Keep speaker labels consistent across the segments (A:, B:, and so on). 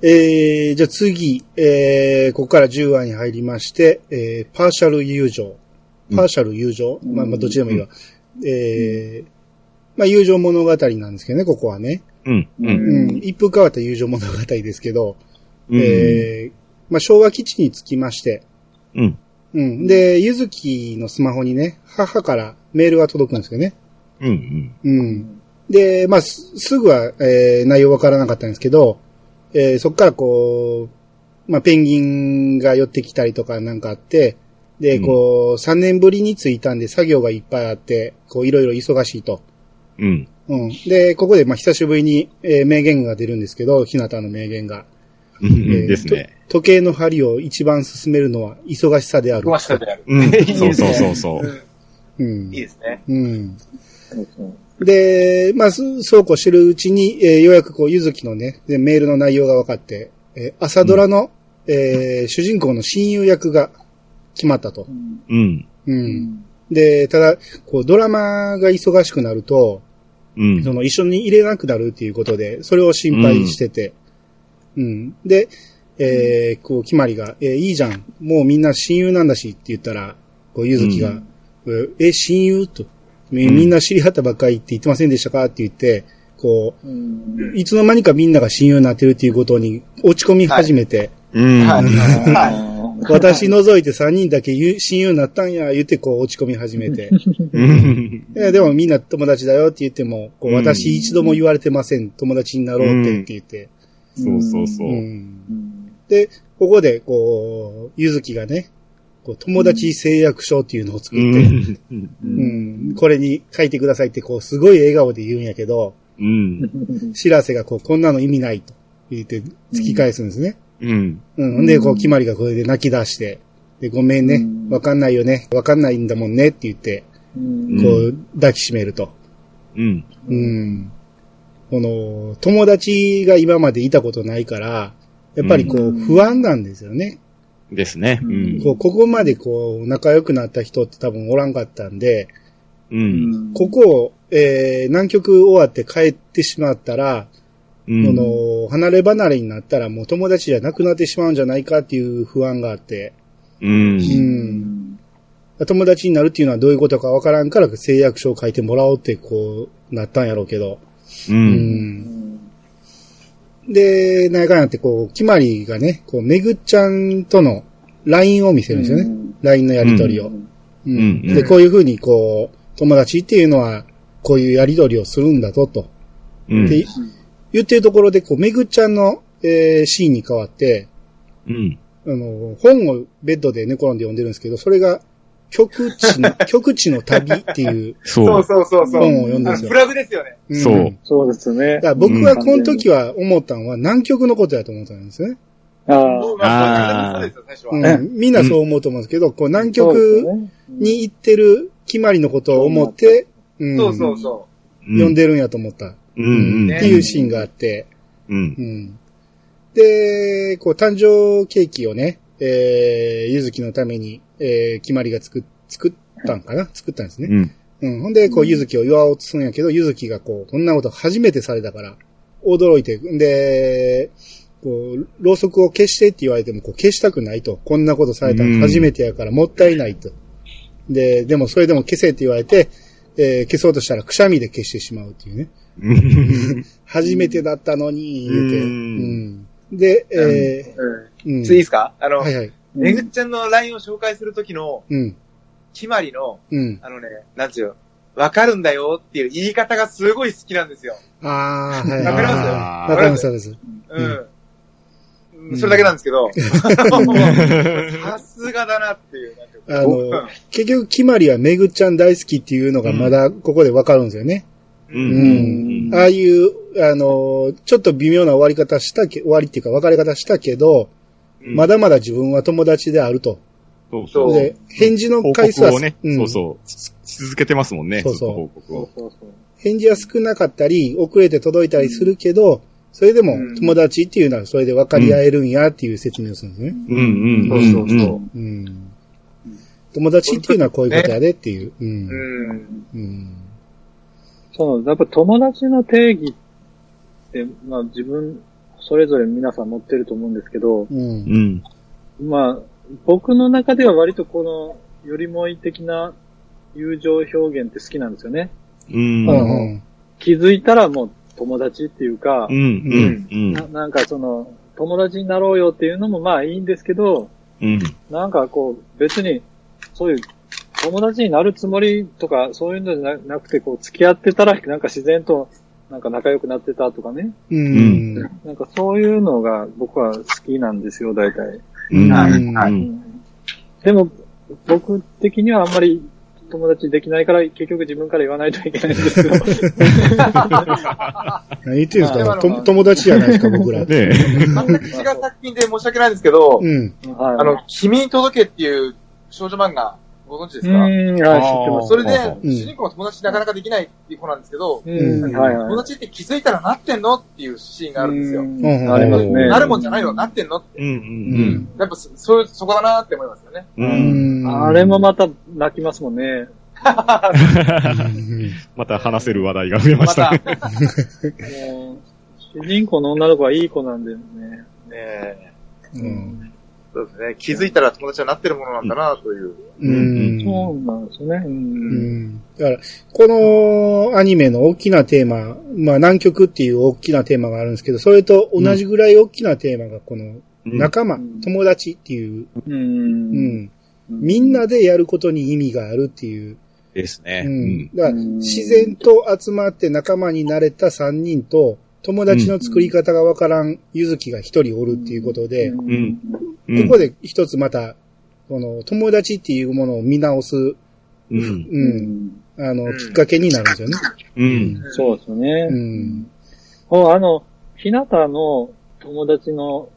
A: えー、じゃあ次、えー、ここから10話に入りまして、えー、パーシャル友情。パーシャル友情、まあまあどっちでもいいわ。えー、まあ友情物語なんですけどね、ここはね。
B: うん。う。
A: うんん、一風変わった友情物語ですけど、
B: うん。
A: えー、まあ昭和基地に着きまして、
B: うん。
A: うん。で、ゆずきのスマホにね、母からメールが届くんですよね。
B: うん。うん。
A: うん。で、まあ、すすぐは、えー内容わからなかったんですけど、えーそっからこう、まあ、ペンギンが寄ってきたりとかなんかあって、で、
B: うん
A: こう、3年ぶりに着いたんで作業がいっぱいあって、こう、いろいろ忙しいと。
B: うん。
A: うん。で、ここで、まあ、久しぶりに、えー名言が出るんですけど、ひなたの名言が。
B: うん。
A: えー
B: ですね。
A: と時計の針を一番進めるのは忙しさである。
C: 詳しさである。
B: うん。そうそう
C: う。
B: そうそう。
A: うん。
C: いいですね。
A: うん。で、まあ、すそうこうしてるうちに、えーようやくこう、ゆずきのね、でメールの内容が分かって、えー朝ドラの、えー主人公の親友役が決まったと。
B: うん。
A: うん。で、ただ、こう、ドラマが忙しくなると、
B: うん。
A: その、一緒に入れなくなるっていうことで、それを心配してて、うん。で、えーこう、決まりが、えーいいじゃん。もうみんな親友なんだしって言ったら、こう、ゆずきが、え、親友？と。みみんな知り合ったばっかりって言ってませんでしたかって言って、こう、いつの間にかみんなが親友になってるっていうことに落ち込み始めて、
B: うん。
C: はい。は
A: 私除いて3人だけゆ親友になったんや、言ってこう落ち込み始めて。でもみんな友達だよって言っても、こう
B: うん
A: 私一度も言われてません。友達になろうってって言って。
B: そうそうそうう。
A: んで、ここでこう、ゆずきがね、こう友達誓約書っていうのを作って、
B: うん。
A: うんこれに書いてくださいってこうすごい笑顔で言うんやけど、
B: うん。
A: 知らせがこうこんなの意味ないと言って突き返すんですね。
B: うん。
A: うん。で、こう、決まりがこれで泣き出して、で、ごめんね。わかんないよね。わかんないんだもんねって言って、
B: ん
A: こう、抱きしめると。
B: うん。
A: うん。この、友達が今までいたことないから、やっぱりこう、不安なんですよね。
B: ですね。うん。
A: こう、ここまでこう、仲良くなった人って多分おらんかったんで、
B: うん。
A: ここを、えー、南極終わって帰ってしまったら、
B: うん。
A: この、離れ離れになったらもう友達じゃなくなってしまうんじゃないかっていう不安があって、
B: うん。
A: うん。友達になるっていうのはどういうことかわからんから誓約書を書いてもらおうってこう、なったんやろうけど。
B: う。
A: うんん。で、なんやかんやってこう、決まりがね、こう、めぐっちゃんとの LINE を見せるんですよね。LINE のやりとりを。うん
B: うん
A: で、こういうふうにこう、友達っていうのは、こういうやりとりをするんだぞと。
B: うん。
A: で、言ってるところで、こう、めぐっちゃんの、えーシーンに変わって、
B: うん。
A: あの、本をベッドで寝転んで読んでるんですけど、それが、極地の、極地の旅っていう
B: そう。
C: そうそう。
A: 本を読んでるんですよ
C: あのフ。ラグですよね。
A: ん
B: そう。
D: そうですね
A: だか。ら僕はこの時は思ったのは南極のことやと思ったんですね。
D: ああ。
C: まあそうですよ、最初
A: う
C: は。
A: ん、みんなそう思うと思うんですけど、こう南
D: そうです
A: 極
D: ね
A: に行ってる決まりのことを思って、うん
C: そうそうそ
A: 読んでるんやと思った。
B: うん。うん。
A: っていうシーンがあって、
B: うん
A: う。ん。で、こう、誕生ケーキをね、えー、ゆずきのために、えー、決まりが作っ、作ったんかな？作ったんですね。
B: うん。
A: うん。ほんで、こう、ゆずきを祝おうとするんやけど、ゆずきがこう、こんなこと初めてされたから、驚いて、で、こう、ろうそくを消してって言われても、こう、消したくないと。こんなことされたの初めてやから、もったいないと。で、でもそれでも消せって言われて、えー消そうとしたら、くしゃみで消してしまうっていうね。
B: うん。
A: 初めてだったのに、言うて。
B: う
A: うんん。で、え。ー、うん。
C: 次いいですか？あの
A: は、いはい。
C: めぐっちゃんの LINE を紹介するときの、
A: うん。
C: 決まりの、
A: うん。
C: あのね、なんつうよ、わかるんだよっていう言い方がすごい好きなんですよ。
A: あー、はい。
C: わかります？
A: わかります、です。
C: うん。それだけなんですけど、さすがだなっていう。
A: あの、結局、決まりはめぐっちゃん大好きっていうのがまだここでわかるんですよね。
B: う。
A: うんん。ああいう、あの、ちょっと微妙な終わり方したけ、終わりっていうか別れ方したけど、まだまだ自分は友達であると。
B: そう
C: そう
A: で、返事の
B: 報
A: 回数は、
B: ね、
A: うん
B: そうそう、し続けてますもんね、
A: そうそう
B: 報告を。
D: そうそう。
A: 返事は少なかったり、遅れて届いたりするけど、それでも
C: うん
A: 友達っていうのはそれで分かり合えるんやっていう説明をするんですね。
B: うんうん。
C: そうそうそう。
A: うん。友達っていうのはこういうことやでっていう。うん。
C: うん。
A: うん。
D: そう。やっぱ友達の定義って、まあ自分、それぞれ皆さん持ってると思うんですけど、
A: うん。
B: うん。
D: まあ、僕の中では割とこの、よりもい的な友情表現って好きなんですよね。
B: うん。
A: う
B: うん。
A: ん。
D: 気づいたらもう友達っていうか
B: う、ん。うん。
D: ななんかその、友達になろうよっていうのもまあいいんですけど、
B: うん。
D: なんかこう、別に、そういう、友達になるつもりとか、そういうのじゃななくて、こう、付き合ってたら、なんか自然と、なんか仲良くなってたとかね。
A: うん。
D: なんかそういうのが僕は好きなんですよ、大体。
B: うん。
C: はい
B: うん。
D: でも、僕的にはあんまり友達できないから、結局自分から言わないといけないんですけど。
A: 何言ってるんです
C: まあ
A: かと友達じゃないですか、僕ら。
B: ねえ。
C: 全く違う作品で申し訳ないんですけど、
A: うん。
D: はい、
C: あの、君に届けっていう少女漫画、ご存知ですか？
D: うーん、はい、知ってます。
C: それで、
A: うん
C: 主人公が友達なかなかできないっていう子なんですけど。友達って気づいたらなってんのっていうシーンがあるんですよ。
D: りますね。
C: なるもんじゃないよ、なってんのって。
B: うん。う。
A: うんん。
C: やっぱそ、そういう、そこだなって思いますよね。
B: う。
A: うんん。
D: あれもまた泣きますもんね。
A: うん
B: また話せる話題が増えま
C: ま
B: した
D: 主人公の女の子はいい子なんでね。
C: ねえ
A: うん。
C: そうですね。気づいたら友達はなってるものなんだなという。
A: うん。
D: そうなんですよね。う。
A: うんん。だから、このアニメの大きなテーマ、まあ南極っていう大きなテーマがあるんですけど、それと同じぐらい大きなテーマがこの仲間、
D: うん
A: 友達っていう、
D: う。
A: うんん。みんなでやることに意味があるっていう。
B: ですね。
A: う
B: うんん。
A: だから、自然と集まって仲間になれた3人と、友達の作り方がわからんゆずきが一人おるっていうことで、こ
D: うん。
B: うん。
A: こで一つまた、この友達っていうものを見直す、
B: うん。
A: うん、あの、
C: うん。
A: きっかけになるんですよね。
B: うん。
D: そうですよね。
A: うん。
D: おあの、ひなたの友達の、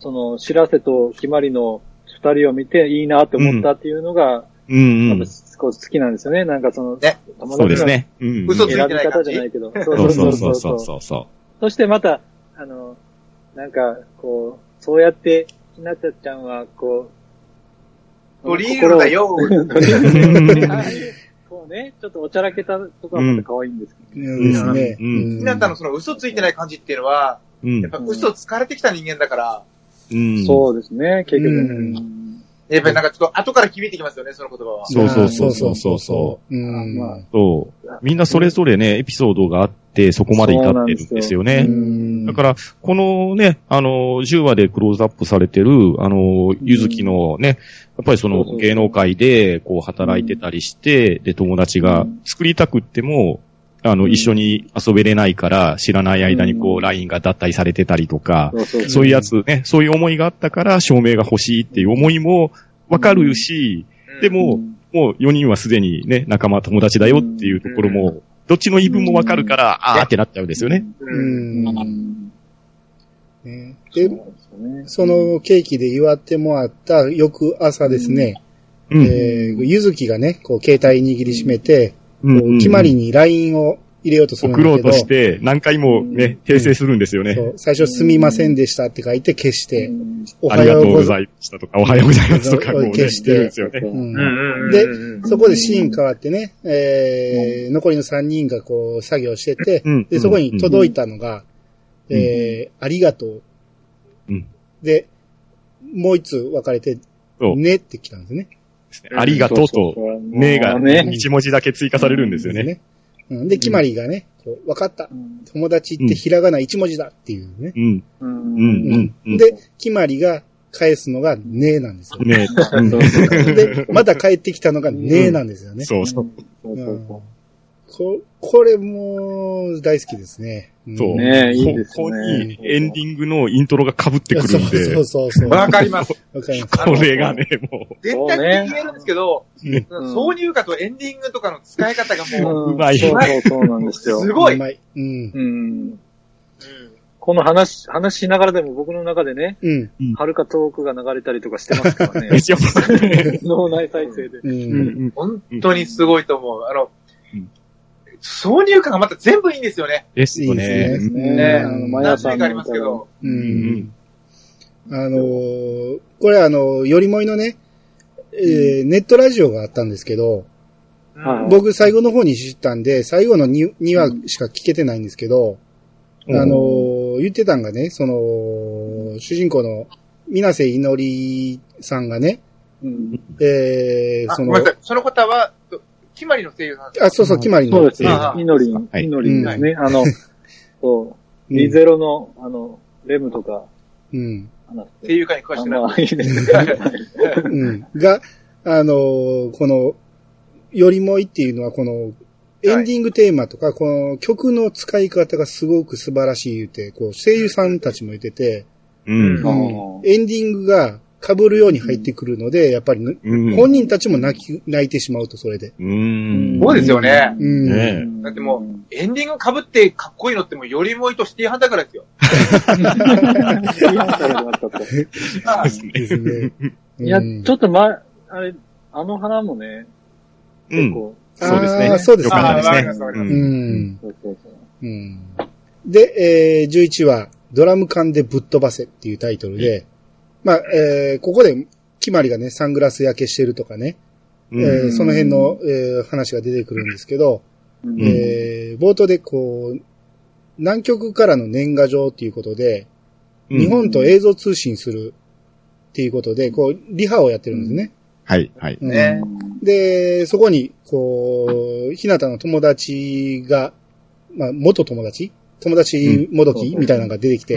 D: その、知らせとひまりの二人を見ていいなって思ったっていうのが、
B: うん。うん。
D: 多分。こう好きなんですよね。なんかその、
C: ね。
D: 友
B: そうです
D: 達の
B: ね。うん。
C: 嘘ついてない感じ
D: 方じゃないけど。そ
B: そうそう。
D: そ
B: そううそう
D: そうそう。
B: そうそ
D: そしてまた、あの、なんか、こう、そうやって、ひなたちゃんは、こう、
C: ドリールだよ。
D: 心を。ドリールこうね、ちょっとおちゃらけたとこはまた可愛いんですけど。
A: ですね。
B: うん
C: ひなたのその嘘ついてない感じっていうのは、
B: う。うん
C: やっ。ぱ嘘つかれてきた人間だから、
B: うん。
D: そうですね、結局。
A: うん
C: やっぱりなんかちょっと後から響いてきますよね、その言葉は。
B: そうそうそうそうそうそう。
A: ん。
D: まあ
B: そう。みんなそれぞれね、エピソードがあって、そこまで至ってるんですよ
A: う
B: ね。
A: ん
B: だから、このね、あの、10話でクローズアップされてる、あの、ゆずきのね、やっぱりその芸能界で、こう、働いてたりして、で、友達が作りたくっても、あの、
D: うん
B: 一緒に遊べれないから、知らない間にこう、
D: うん
B: LINE が脱退されてたりとか、
D: そう
B: いうやつね、そういう思いがあったから、証明が欲しいっていう思いもわかるし、
C: うん。
B: でも、もう4人はすでにね、仲間、友達だよっていうところも、どっちの言い分もわかるから、あーってなっちゃうんですよね。
A: う
C: うん。
A: で、
D: そ
A: のケーキで祝ってもらった翌朝ですね、
B: うん。
A: えー、ゆずきがね、こう、携帯握りしめて、
B: うん
A: こう決まりに LINE を入れようとするんだけど、
B: 送ろうとして、何回もね、訂正するんですよね。
A: そう。最初すみませんでしたって書いて消して、お
B: ありがとうご
A: ざい
B: ましたとか、おはようございますとか、もうね、
A: 消して。
B: ですよね。
A: うん。で
C: うん
A: そこでシーン変わってね、えー残りの3人がこう作業してて、
B: うん。
A: で、そこに届いたのが、
B: うん。
A: えーありがとう。
B: うん。
A: で、もう一つ分かれて、ねって来たんですね。
B: ありがとうと、ねが
D: ね。
B: 一文字だけ追加されるんですよね。
A: ね。うんで、決まりがね、こう分かった。
D: うん
A: 友達ってひらがな一文字だっていうね。
B: うん。
D: う。
B: うんん。うん。
A: で、決まりが返すのがねなんですよ。
B: ね
D: そうそうそう
A: で、また帰ってきたのがねなんですよね。
B: そうそう。
A: ここれもう大好きですね。ん
B: そう。
D: ねいいです
B: ここ
D: ね
B: にエンディングのイントロが被ってくるん
A: そう
B: で
A: そう、そうそう。
C: わかります。
A: わかります。
B: これがね、も
C: 絶対的に言えるんですけど、
A: うん
D: ん
C: 挿入歌とエンディングとかの使い方がもう、
D: う。
B: うまい
D: そうそうそうなんですよ。
C: すごいう
A: まい。うん。
D: うん。この話、話しながらでも僕の中でね、
A: うん。
D: はるか遠くが流れたりとかしてますから
B: う、
D: ね。脳内再生で。
A: う。
B: うんん
C: 本当にすごいと思う。あの
B: うん、
C: 挿入歌がまた全部いいんですよね。
B: ですよ
A: いいです
B: ね。
A: ね
D: ねあの、
C: ありますけど。
A: う。
B: うんん。
A: あのーこれあの、よりもいのね、えーネットラジオがあったんですけど、
D: はい
A: 僕最後の方に知ったんで、最後の 2, 2話しか聞けてないんですけど、
B: うん
A: あのー言ってたんがね、その、主人公の、水瀬いのりさんがね、
D: うん。
A: えー、
C: あ、
A: その。
C: その方は、と決まりの声優さんですか
A: あ、そうそう、決まりの。
D: そうですねイノリン、
B: はい
D: イノリンですね。あの、そう、
A: うん
D: リゼロの、あの、レムとか、
A: うん。
C: 声優界に詳しくない。
D: いいですね。
A: うん。が、あのーこの、よりもいっていうのは、この、エンディングテーマとか、この曲の使い方がすごく素晴らしい言うて、こう、声優さんたちも言ってて、
B: うん。
A: エンディングが被るように入ってくるので、やっぱりね、
B: うん。
A: 本人たちも泣き、泣いてしまうと、それで。
B: うん。
C: そうですよね。
A: うん。
B: ね
C: だってもう、エンディング被ってかっこいいのってもう、よりもいとシティハンターからですよ。
B: そうですね。
A: ですね。
D: いや、
A: うん
D: ちょっと前、あれ、あの花もね、
B: うん。
D: 結構、
B: そうですね。
A: そうですね
C: あーわかりますわかります
B: う
A: うんん。
D: そうそうそう。
A: うん。で、えー、11話、ドラム缶でぶっ飛ばせっていうタイトルで、まあ、えー、ここで、決まりがね、サングラス焼けしてるとかね、
B: うん。
A: えーその辺の、えー話が出てくるんですけど、
D: うん。
A: えー、冒頭でこう、南極からの年賀状っていうことで、
B: うん。
A: 日本と映像通信するっていうことで、こう、リハをやってるんですね。
B: はい、はい。
A: で、そこに、こう、ひなたの友達が、まあ、元友達？友達もどきみたいなのが出てきて、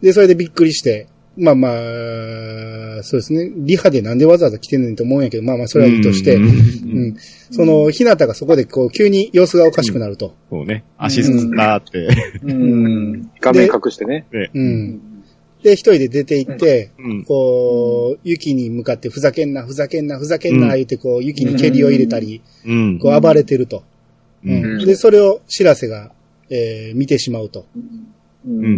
A: で、それでびっくりして、まあまあ、そうですね。リハでなんでわざわざ来てんねんと思うんやけど、まあまあ、それはいいとして、
B: う
A: うんん。その、ひなたがそこでこう、急に様子がおかしくなると。
B: そうね。足つったって。
D: うん。画面隠してね。
A: う。
D: うんん。
A: で、一人で出て行って、
B: うん。
A: こう、雪に向かってふざけんな、ふざけんな、ふざけんな、
B: うん
A: 言ってこう、雪に蹴りを入れたり、
B: うん。
A: こう、暴れてると。
B: う。
A: うんん。で、それを、知らせが、えー見てしまうと。
D: う。
B: うんん
A: う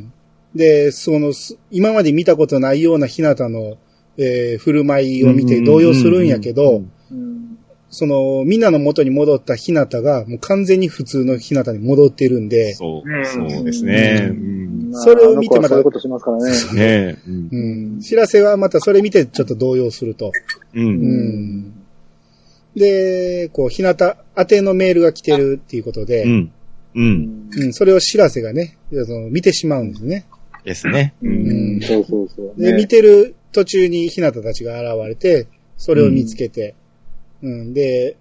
A: ん。で、その、す今まで見たことないようなひなたの、えー振る舞いを見て動揺するんやけど、
D: うん。
A: その、みんなの元に戻ったひなたが、もう完全に普通のひなたに戻ってるんで、
B: そう
C: う、ん
B: そうですね。うん。
D: まあ
A: それを見てまた
D: そういうことしますからね。
B: ねうん
A: うん。知らせはまたそれ見てちょっと動揺すると。
B: う。
A: うんん。で、こう、ひなた宛てのメールが来てるっていうことで、
B: うん。う。
D: うんん。
A: うん、それを知らせがね、その見てしまうんですね。
B: ですね。う。
D: うんん。そうそうそう。
A: で、
C: ね
A: 見てる途中にひなたたちが現れて、それを見つけて、うん、で、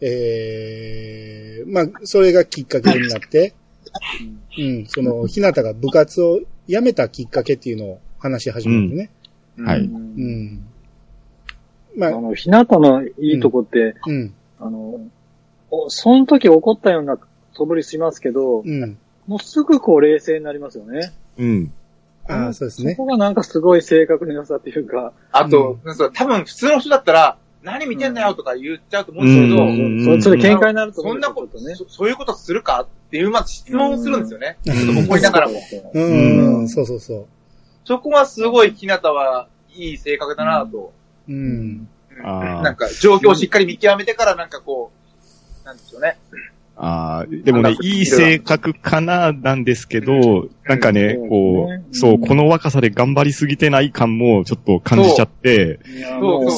A: えー、まあ、それがきっかけになって、うん、その、ひなたが部活を辞めたきっかけっていうのを話し始めるんですね。
B: はい
D: うん
A: うん。まあ、
D: あの、ひなたのいいとこって、
A: うん、
D: あの、おその時起こったような素振りしますけど、
A: うん。
D: もうすぐこう冷静になりますよね。
B: うん。
A: ああ、そうですね
D: そ。こがなんかすごい性格の良さっていうか、
C: あと、そう多分普通の人だったら、何見てんだよとか言っちゃうと思うん
B: うん
C: ですけど、
D: そそれ喧嘩になると思うんですよ
C: そんなこと、
D: ね。
C: そそういうことするかっていう、まず質問をするんですよね。
A: うん
C: ちょっとここにいながらも。
A: うん、
D: うん
A: そうそうそ
C: そこはすごい、ひなたはいい性格だなと。
A: う。うん。
C: うんなんか、状況をしっかり見極めてから、なんかこう、なんでしょうね。
B: ああ、でもね、いい性格かな、なんですけど、なんかね、
D: うん
B: こ
D: う
B: そう、この若さで頑張りすぎてない感もちょっと感じちゃって、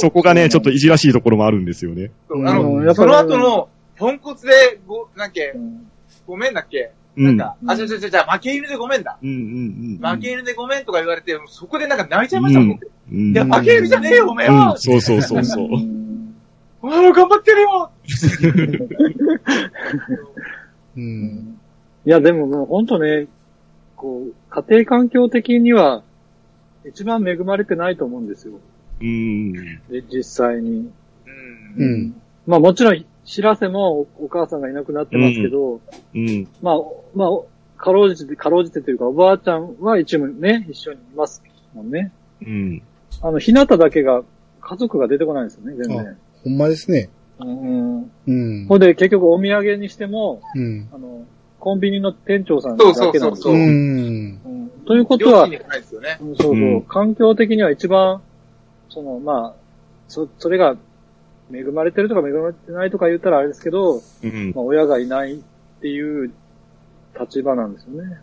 C: そ
B: こがね、ちょっといじらしいところもあるんですよね。
C: あの、
D: やっぱり
C: その後の、ポンコツで、ご、なんけ
D: う、ん
C: ごめんだっけ？
B: うん。
C: なんか、あ、じゃじゃじゃじゃ負け犬でごめんだ。
B: うんうんうん。
C: 負け犬でごめんとか言われて、そこでなんか泣いちゃいましたもん。いや、負け犬じゃねえよ、おめえ
B: うん
C: は。
B: そうそうそうそう。
D: うん
C: お前も頑張ってるよ
A: うん。
D: いや、でももう本当ね、こう、家庭環境的には、一番恵まれてないと思うんですよ。
B: うん。
D: で、実際に。
C: うん。
A: うん。
D: まあもちろん、知らせもおお母さんがいなくなってますけど、
B: うん。
D: まあ、まあ、かろうじて、かろうじてというか、おばあちゃんは一部ね、一緒にいますもんね。
B: うん。
D: あの、ひなただけが、家族が出てこないんですよね、全然。
A: ほんまですね。
D: うん。
A: うん。
D: ほんで、結局お土産にしても、
A: うん。
D: あの、コンビニの店長さんだけなんですよ。
C: そう
A: うん。
D: うんということはそうそう、
B: うん
D: 環境的には一番、その、まあ、そ、それが、恵まれてるとか恵まれてないとか言ったらあれですけど、
B: うん
D: まあ、親がいないっていう立場なんですよね。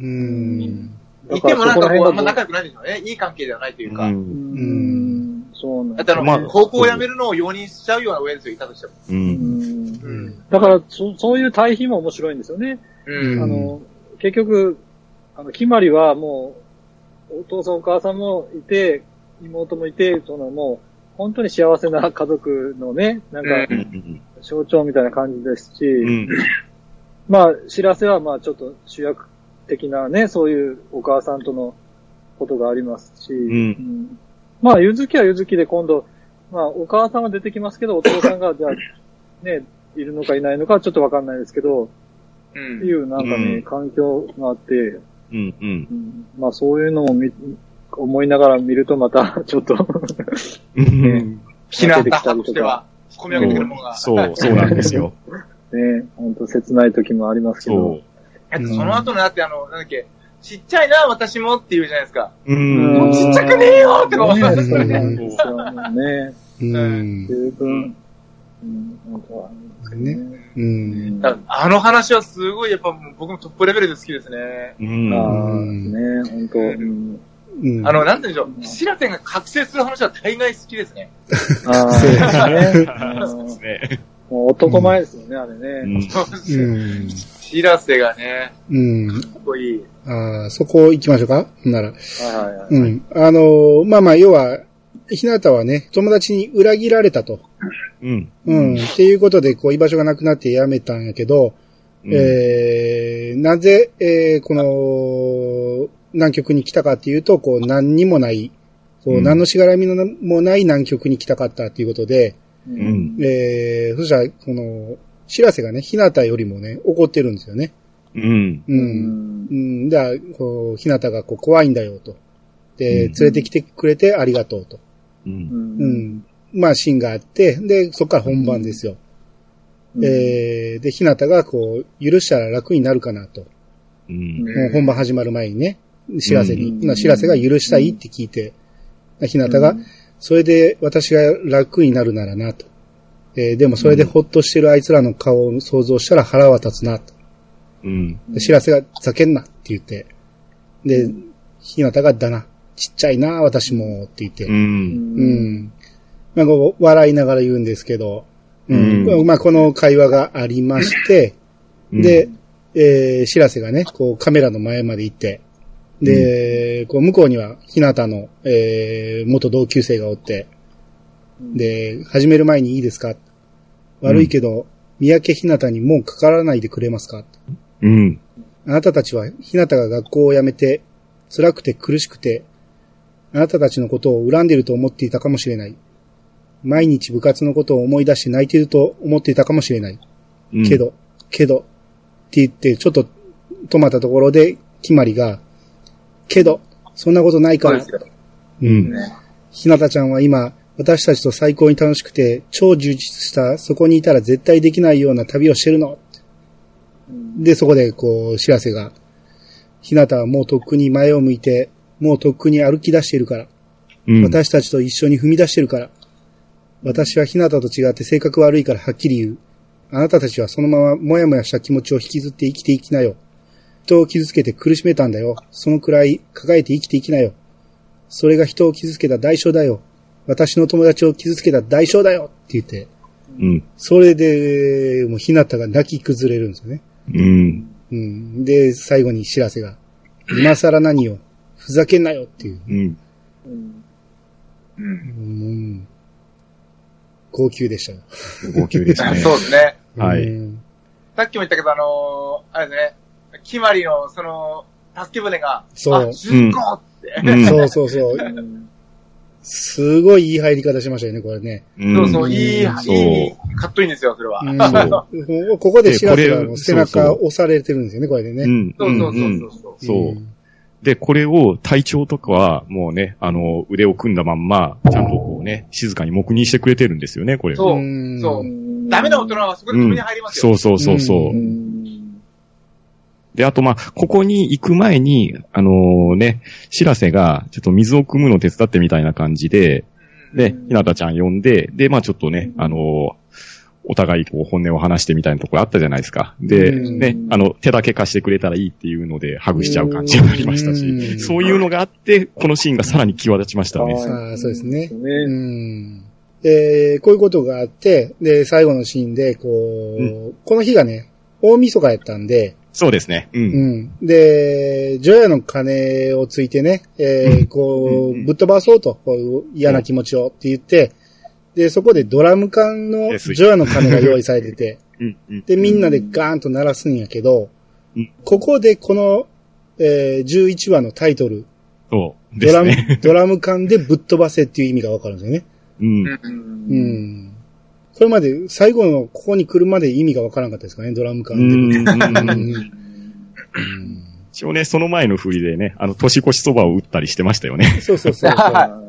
A: うん。
C: いてもなんかこう、あんま仲
D: が
C: 良くないんでしょうね。いい関係ではないというか。
B: うん。
D: うん
A: ん
D: そうなん
C: だってあの、
B: まあ
C: 高校を辞めるのを容認しちゃうような親ですよ、いたとしても。
B: う。
D: うん
A: うんん。
D: だからそ、そういう対比も面白いんですよね。
C: うん。
D: あの、結局、あの、決まりはもう、お父さんお母さんもいて、妹もいて、そのもう、本当に幸せな家族のね、なんか象徴みたいな感じですし、
B: うん。
D: まあ、知らせはまあちょっと主役的なね、そういうお母さんとのことがありますし、
B: うん
D: んまあ、ゆずきはゆずきで今度、まあ、お母さんは出てきますけど、お父さんが、じゃあ、ね、いるのかいないのかちょっとわかんないですけど、
C: う
D: って
C: ん。
D: いうなんかね、
B: うん
D: 環境があって、
B: うん。うん。
D: うんまあそういうのも見思いながら見るとまたちょっと
B: うん。
C: ひなたとしては、込み上げてくるものが。
B: そう、そうなんですよ。
D: ね、本当切ない時もありますけ
B: そ
D: ど。
C: その後のだってあの、なんだっけ、ちっちゃいな、私もって言うじゃないですか。
B: う。
D: うんん
C: ちっちゃくねえよって思いますよね。
D: なんですよね。
A: うん。
D: 十分、うん、本当はね。
A: うん。
C: あの話はすごい、やっぱ僕もトップレベルで好きですね。
B: うん。
D: ああ、ね、本当、うん、
A: うん。
C: あの、なんて言うんでしょう、シラテンが覚醒する話は大概好きですね。
D: ああ、
A: そう
D: ね。
B: そうですね。
D: もう男前ですよね、あれ
B: う
D: ね。
B: ん。
A: うん。
C: シラセがね、
A: うん。
C: かっこいい。
A: ああ、そこ行きましょうか？ほんなら。
D: はいはいはい。
A: うん。あのーまあまあ、要は、ひなたはね、友達に裏切られたと。
B: うん。
A: うん。っていうことで、こう、居場所がなくなって辞めたんやけど、えー、なぜ、えー、この、南極に来たかっていうと、こう、何にもない、こう、
B: うん
A: 何のしがらみのもない南極に来たかったっていうことで、
D: う
B: うん。
A: えー、そしたら、この、知らせがね、ひなたよりもね、怒ってるんですよね。
B: うん。
A: う。
D: うんん。
A: うん。だこう、ひなたがこう怖いんだよと。で、
B: うん
A: 連れてきてくれてありがとうと。
B: う。
D: うん。
A: うんん。まあ、シーンがあって、で、そこから本番ですよ。えー、で、ひなたがこう、許したら楽になるかなと。
B: うん。
A: もう本番始まる前にね、知らせに。
D: うん
A: 今知らせが許したいって聞いて、ひなたが、
D: うん
A: それで私が楽になるならなと。えーでもそれでほっとしてるあいつらの顔を想像したら腹は立つなと。
B: うん。
A: で知らせが、ざけんなって言って。で、ひなたが、だな。ちっちゃいな、私も、って言って。
B: う。
A: うんん。まあ、こう笑いながら言うんですけど、うん。
B: うん
A: まあ、この会話がありまして、で、えー、知らせがね、こうカメラの前まで行って、で、こう向こうには、ひなたの、えー、元同級生がおって、で、始める前にいいですか？悪いけど、三宅ひなたにもうかからないでくれますか？
B: うん。
A: あなたたちは、ひなたが学校を辞めて、辛くて苦しくて、あなたたちのことを恨んでいると思っていたかもしれない。毎日部活のことを思い出して泣いていると思っていたかもしれない。
B: うん
A: け。ど、けど、って言って、ちょっと止まったところで、決まりが、けど、そんなことないから。
C: う
B: ん。
A: ひなたちゃんは今、私たちと最高に楽しくて、超充実した、そこにいたら絶対できないような旅をしてるの。で、そこで、こう、知らせが、ひなたはもうとっくに前を向いて、もうとっくに歩き出しているから、
B: うん。
A: 私たちと一緒に踏み出してるから、私はひなたと違って性格悪いからはっきり言う。あなたたちはそのままもやもやした気持ちを引きずって生きていきなよ。人を傷つけて苦しめたんだよ。そのくらい抱えて生きていきなよ。それが人を傷つけた代償だよ。私の友達を傷つけた代償だよって言って、
B: うん。
A: それで、もうひなたが泣き崩れるんですよね。
B: うん。
A: うん。で、最後に知らせが、今更何よ。ふざけんなよっていう。
B: うん。
D: うん
C: うん。
A: うん。号泣でしたよ。
B: 号泣ですね。
C: そうですね。
B: はい
A: うん
C: さっきも言ったけど、あのー、あれですね、決まりの、その、助け舟が、
A: そう
C: あ、巡航って。
B: うん
A: そうそうそう。
D: うん
A: すごいいい入り方しましたよね、これね。
B: うん
C: そうそう、いい、いい、
B: そう
C: カットインですよ、それは。
A: うん、ここで白瀬がもう背中押されてるんですよね、これでね。
B: うん。
C: そうそうそう
B: うん
C: そう。
B: で、これを隊長とかは、もうね、あの、腕を組んだまんま、ちゃんとこうね、静かに黙認してくれてるんですよね、これ。
C: そう
A: うん
C: そうう。ダメな大人はそこで止めに入りますよ。
B: そうそうそうそう。
D: うん
B: で、あとまあ、ここに行く前に、あのね、しらせが、ちょっと水を汲むの手伝ってみたいな感じで、で、ひなたちゃん呼んで、で、まあちょっとね、あのーお互いこう本音を話してみたいなところあったじゃないですか。で、
A: うん
B: ね、あの、手だけ貸してくれたらいいっていうので、ハグしちゃう感じになりました
A: うん
B: し、そういうのがあって、このシーンがさらに際立ちましたね。
A: ああ、そうですね。う
D: ね。
A: ん。で、こういうことがあって、で、最後のシーンで、こう、
B: う
A: この日がね、大晦日やったんで、
B: そうですね。う。
A: うんん。で、ジョヤの鐘をついてね、えーこう、ぶっ飛ばそうと、こう嫌な気持ちをって言って、で、そこでドラム缶の
B: です
A: ジョヤの鐘が用意されてて。で、みんなでガーンと鳴らすんやけど
B: うん、
A: ここでこの、えー11話のタイトル、
B: そう。
A: ドラムドラム缶でぶっ飛ばせっていう意味がわかるんですよね。
B: うん。
C: うん
A: うん。これまで、最後のここに来るまで意味がわからなかったですかね、ドラム缶で。
B: うん。一応ね、その前の振りでね、あの、年越しそばを打ったりしてましたよね。
A: そうそうそう。
D: あ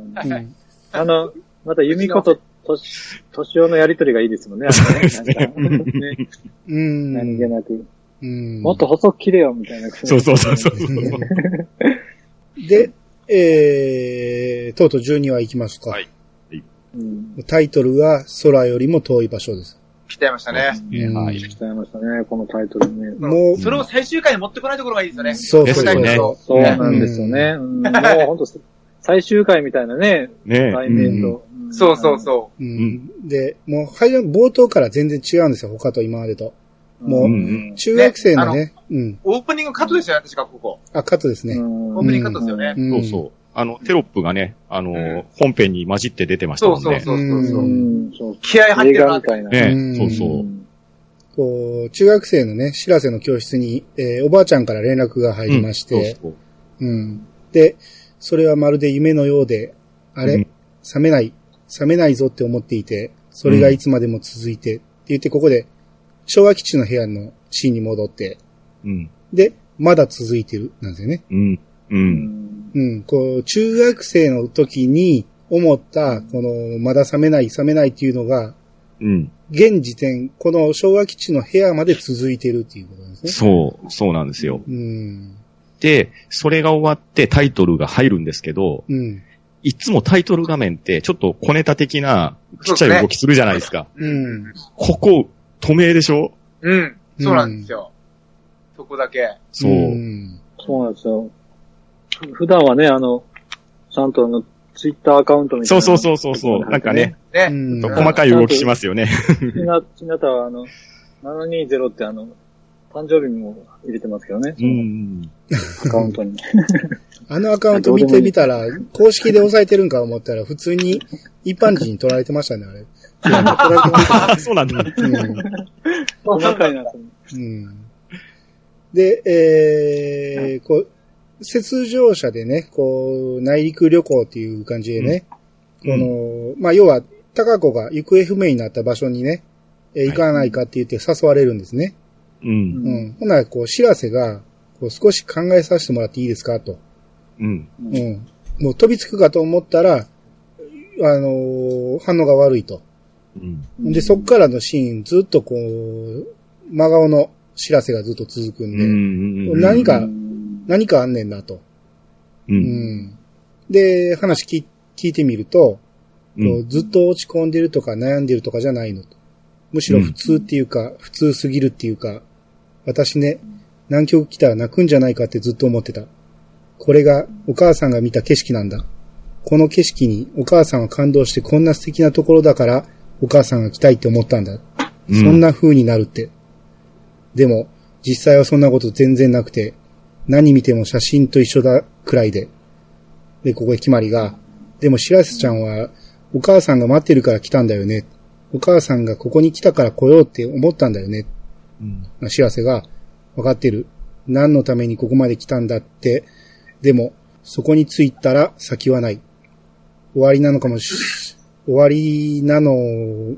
D: の、また、由美子と、とし、としおのやりとりがいいですもん。ね。あのね
A: うん。
D: 何気なく。
A: うん。
D: もっと細く切れよ、みたいな。
B: そうそうそうそう。
A: で、えー、とうとう12話行きますか。
B: はい
D: うん。
A: タイトルは空よりも遠い場所です。
C: 来ちゃいましたね。
A: うん
B: はい。
D: 鍛えましたね、このタイトルね。
A: もう
C: それを最終回に持ってこないところがいいですよね。
A: そうそうそう。
B: ですよね
D: そうなんですよね。うん、もう本当最終回みたいなね、
B: ね
D: 題名と。ん
C: そうそうそ
A: うんで、もう、はい冒頭から全然違うんですよ、他と今までと。もう
D: うん
A: 中学生のね、うん。
C: う。オープニングカットですよね、確かここ。
A: あ、カットですね。
D: うん
C: オープニングカットですよね。
A: うん
B: そうそう。あの、テロップがね、あの
C: ん、
B: 本編に混じって出てましたもんね。
C: そうそうそうそうそうう。
D: ん、そう。
C: 気合入ってるな
D: み。たいな。
B: ね
A: うん
B: そうそうう。
D: ん
A: こう、中学生のね、知らせの教室に、えーおばあちゃんから連絡が入りまして、
B: そう
A: うん。で、それはまるで夢のようで、あれ、
B: うん
A: 覚めない、覚めないぞって思っていて、それがいつまでも続いて、って言ってここで、昭和基地の部屋のシーンに戻って、
B: そう。うん。
A: で、まだ続いてる、なんですよね。
B: うん。う。
D: うんん
A: うん、こう、中学生の時に思った、この、まだ覚めない、覚めないっていうのが、
B: うん。
A: 現時点、この昭和基地の部屋まで続いてるっていうことなんですね。
B: そう、そうなんですよ。
A: うん。
B: で、それが終わってタイトルが入るんですけど、
A: うん。
B: いつもタイトル画面ってちょっと小ネタ的なちっちゃい動きするじゃないですか。
A: うん。
B: ここ、透明でしょ？
C: うん。そうなんですよ。そこだけ。
B: そう。
A: ん
D: そうなんですよ。普段はね、あの、ちゃんとあの、ツイッターアカウントみたいうな。
B: そそうそうそうそう。なんかね、
C: ね。
A: うん
B: 細かい動きしますよね。
D: ひな、ひなたはあの、720ってあの、誕生日も入れてますけどね。
B: うん。
D: アカウントに。
A: あのアカウント見てみたら、公式で押さえてるんか思ったら、普通に一般人に取られてましたね、あれ。
B: あ そうなんだ。
A: うん
D: 細かいな、
A: うんで、えー、こう、雪上車でね、こう、内陸旅行っていう感じでね、
B: うん
A: この、まあ、要は、高子が行方不明になった場所にね、えー行かないかって言って誘われるんですね。
B: うん。
A: うん。ほんなら、こう、知らせが、こう、少し考えさせてもらっていいですかと。
B: うん。
A: うん。もう飛びつくかと思ったら、あのー反応が悪いと。
B: うん。
A: で、そっからのシーン、ずっとこう、真顔の知らせがずっと続くんで、
B: うん。
A: 何か
D: うん
A: 何かあんねんなと。
B: う。
A: うんん。で、話聞聞いてみると、
B: う。
A: んずっと落ち込んでるとか悩んでるとかじゃないのと。むしろ普通っていうか、普通すぎるっていうか、私ね、南極来たら泣くんじゃないかってずっと思ってた。これがお母さんが見た景色なんだ。この景色にお母さんは感動してこんな素敵なところだからお母さんが来たいって思ったんだ。
B: うん
A: そんな風になるって。でも、実際はそんなこと全然なくて、何見ても写真と一緒だくらいで。で、ここへ決まりが、でも白瀬ちゃんは、お母さんが待ってるから来たんだよね。お母さんがここに来たから来ようって思ったんだよね。
B: うん。
A: 白瀬が、わかってる。何のためにここまで来たんだって。でも、そこに着いたら先はない。終わりなのかもし、終わりなの、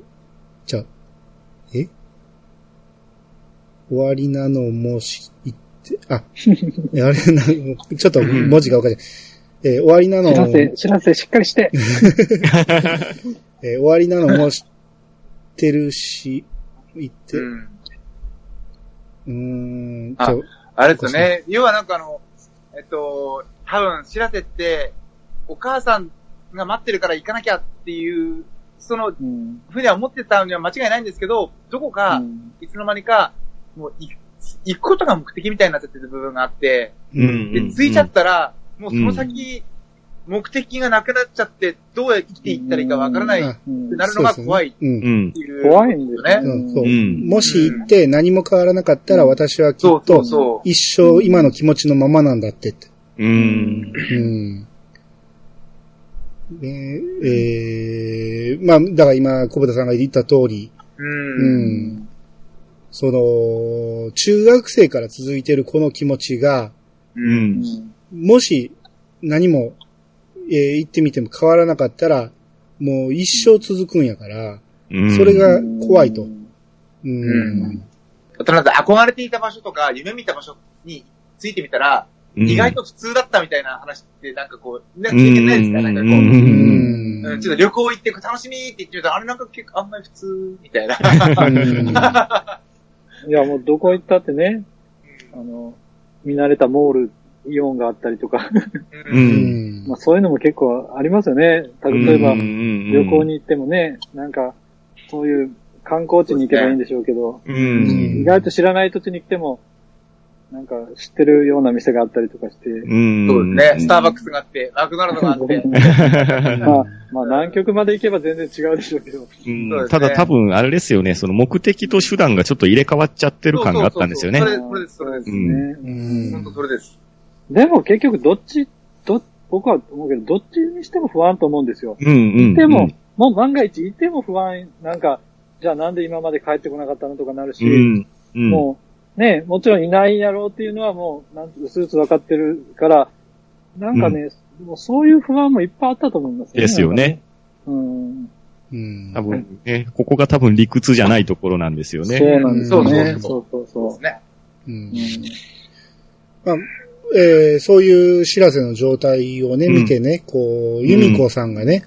A: じゃあ、え？終わりなのもし、あ、あれな、ちょっと文字がわかんない。えー終わりなの
D: 知らせ、知らせ、しっかりして。
A: えー終わりなのも知ってるし、言って、
C: う。
A: うんーん、
C: ああれですよね。要はなんかあの、えっと、多分、知らせって、お母さんが待ってるから行かなきゃっていう、その、
D: うん
C: ふうには思ってたには間違いないんですけど、どこか、
D: うん
C: いつの間にか、もうい、行くことが目的みたいになっちゃってる部分があって、
B: うん。
C: で、着いちゃったら、もうその先目的がなくなっちゃって、どうやって生きていったらいいかわからないって
D: うん
C: なるのが怖いっ
A: うん
B: う。ん
C: て。いう。
D: 怖いんです
C: ね。
A: うんそう
B: うん
A: もし行って何も変わらなかったら私はきっと
C: うそう。
A: 一生今の気持ちのままなんだってって。
B: うん。
A: うん。ねえーまあ、だから今、小畑さんが言った通り、
C: う。
A: うんん。その、中学生から続いてるこの気持ちが、
B: う。
D: うんん
A: もし何も、えー言ってみても変わらなかったら、もう一生続くんやから、
B: うん
A: それが怖いと。うん。
C: うんあとなんか憧れていた場所とか、夢見た場所についてみたら、
B: うん
C: 意外と普通だったみたいな話って、なんかこう、ね、
B: うん
C: 経験ないですか？なんかこう、
B: うん
C: ちょっと旅行行って楽しみって言ってると、あれなんか結構あんまり普通みたいな。
D: いや、もうどこ行ったってね、あの、見慣れたモール、イオンがあったりとか、
B: う。
A: うんん
D: まあそういうのも結構ありますよね。例えば、旅
B: 旅
D: 行に行ってもね、なんか、そういう観光地に行けばいいんでしょうけど、
B: うん。
D: 意外と知らない土地に来ても、なんか知ってるような店があったりとかして、
B: うん。
C: そうですね。スターバックスがあって、マクドナルドがあって。
D: まあ、まあ南極まで行けば全然違うでしょうけど、
B: うん
C: そうですね
B: ただ多分、あれですよね、その目的と手段がちょっと入れ替わっちゃってる感があったんですよね
C: そう。そうそうそれです、それです、それです。
D: ね。
A: うん
C: 本当それです。
D: でも結局どっち、ど、僕は思うけど、どっちにしても不安と思うんですよ。
B: うんうん。
D: でも、もう万が一いても不安、なんか、じゃあなんで今まで帰ってこなかったのとかなるし、
B: うん、うん。
D: もう、ね、もちろんいないやろうっていうのはもう、なんうすうす分かってるから、なんかね、もうそういう不安もいっぱいあったと思います
B: ですよね。
D: うん。
A: うん
B: 多分ね、ここが多分理屈じゃないところなんですよね。
D: そうなんですよね。
C: そ
D: そうそう
C: そう
D: そ
C: ですね。
A: うん
D: う。
A: まあえーそういう知らせの状態をね、
B: うん
A: 見てね、こう、由美子さんがね、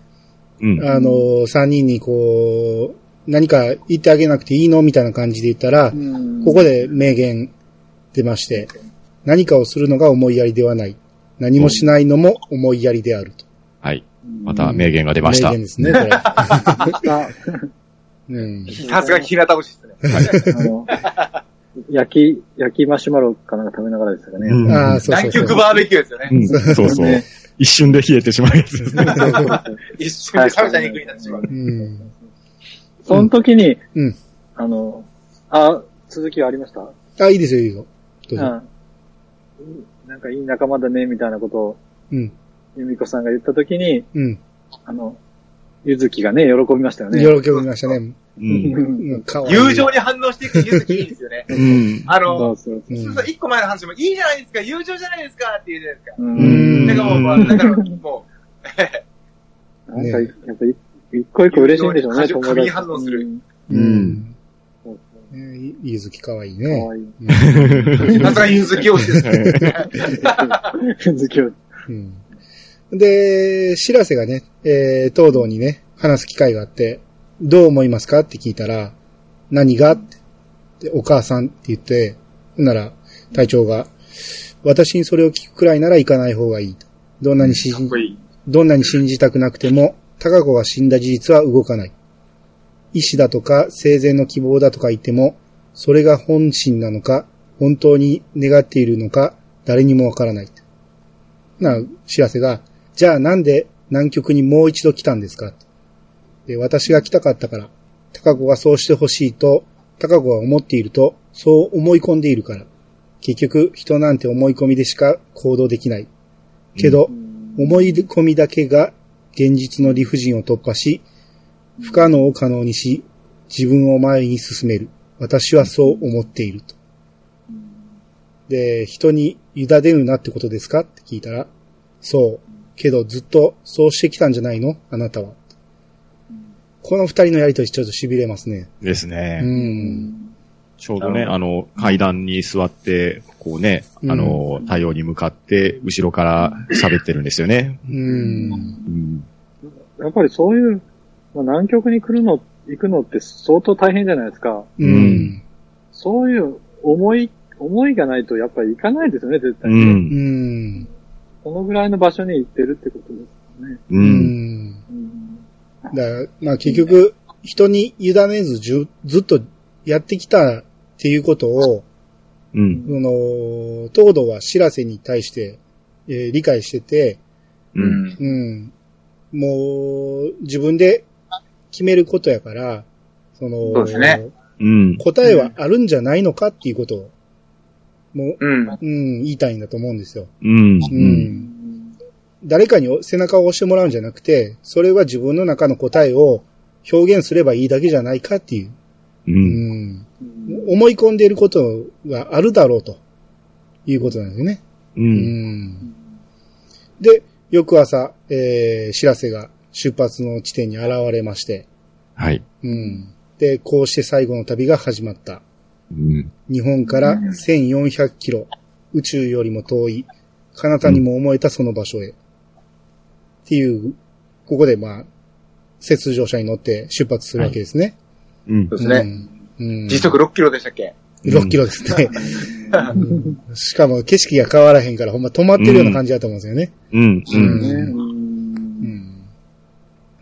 B: うん。
A: あの、三人にこう、何か言ってあげなくていいのみたいな感じで言ったら、
D: うん。
A: ここで名言出まして、何かをするのが思いやりではない。何もしないのも思いやりであると。
B: はい。また名言が出ました。
A: 名言ですね、これ。
D: あ
A: うん。
C: さすが日向星ですね。
D: 焼き、焼きマシュマロかなんか食べながらでしたかね。
B: うん
A: ああ、そうそうそう。
C: 南極バーベキューですよね。
B: うんそうそう。一瞬で冷えてしまうやつですね。
C: 一瞬で冷めた肉になってしまう。
A: うん。
D: その時に、
A: うん。
D: あの、あ、続きはありました？
A: あ、いいですよ、いいよ。どうぞ。
D: うん。なんかいい仲間だね、みたいなことを、
A: うん。
D: 由美子さんが言った時に、
A: うん。
D: あの、ゆずきがね、喜びましたよね。
A: 喜びましたね。
B: うん。
C: 友情に反応していくゆずきいいですよね。
B: うん。
C: あ
D: そ
C: の
D: う、そう
A: うん
C: そうそう、一個前の話もいいじゃないですか、友情じゃないですかって言うじゃないですか。
D: う
A: うん
D: ん。
C: だからもう、まあだからもう、
D: なんか、やっぱ個一個嬉しいんでしょうね、
C: 友情に過敏反応する
D: うん
A: ゆずきかわいい
D: か
A: ね。
D: わいい。
C: ゆずき推しですね。
D: ゆずきを。
A: うんで、知らせがね、えー、東堂にね、話す機会があって、どう思いますかって聞いたら、何が？って、でお母さんって言って、なら、隊長が、私にそれを聞くくらいなら行かない方がいいと。どんなに信じ。どんなに信じたくなくても、高子が死んだ事実は動かない。意志だとか生前の希望だとか言っても、それが本心なのか、本当に願っているのか、誰にもわからない。な、知らせが、じゃあなんで南極にもう一度来たんですか？で私が来たかったから、高子がそうしてほしいと、高子が思っていると、そう思い込んでいるから。結局、人なんて思い込みでしか行動できない。けど、思い込みだけが現実の理不尽を突破し、不可能を可能にし、自分を前に進める。私はそう思っていると。で、人に委ねるなってことですか？って聞いたら、そう。けどずっとそうしてきたんじゃないの？あなたは。この二人のやりとりちょっと痺れますね。
B: です
A: う
B: ね。
A: ん。
B: ちょうどね、あの、階段に座って、こうね、あの、太陽に向かって、後ろから喋ってるんですよね。
A: うん。
B: うん。
D: やっぱりそういう、まあ、南極に来るの、行くのって相当大変じゃないですか。
A: うん。
D: そういう思い、思いがないとやっぱり行かないですよね、絶
B: う。
D: 対に。
A: うんん。
D: そのぐらいの場所に行ってるってことですね。
B: う。
A: うんん。
D: うん。
A: だからまあ結局、人に委ねずずっとやってきたっていうことを、
B: うん。
A: その、東堂は知らせに対して、えー理解してて、
B: うん。
A: うん。もう、自分で決めることやから、その、
C: そうですね
B: うん。
A: 答えはあるんじゃないのかっていうことを、も
C: うん。
A: う、うん、言いたいんだと思うんですよ。
B: うん。
A: う。
B: うんん。
A: 誰かに背中を押してもらうんじゃなくて、それは自分の中の答えを表現すればいいだけじゃないかっていう、
B: う。
A: うんん、
D: うん
A: 思い込んでいることがあるだろうということなんですよね。
B: う。
A: うんん。で、翌朝、えー、知らせが出発の地点に現れまして、
B: はい。
A: うん。で、こうして最後の旅が始まった。
B: うん。
A: 日本から1400キロ、宇宙よりも遠い、彼方にも思えたその場所へ。っていう、ここでまあ、雪上車に乗って出発するわけですね。
B: うん
C: そう。ですね。時速6キロでしたっけ
A: ？6キロですね。うん しかも景色が変わらへんから、ほんま止まってるような感じだと思うんですよね。
B: うん。う。
A: う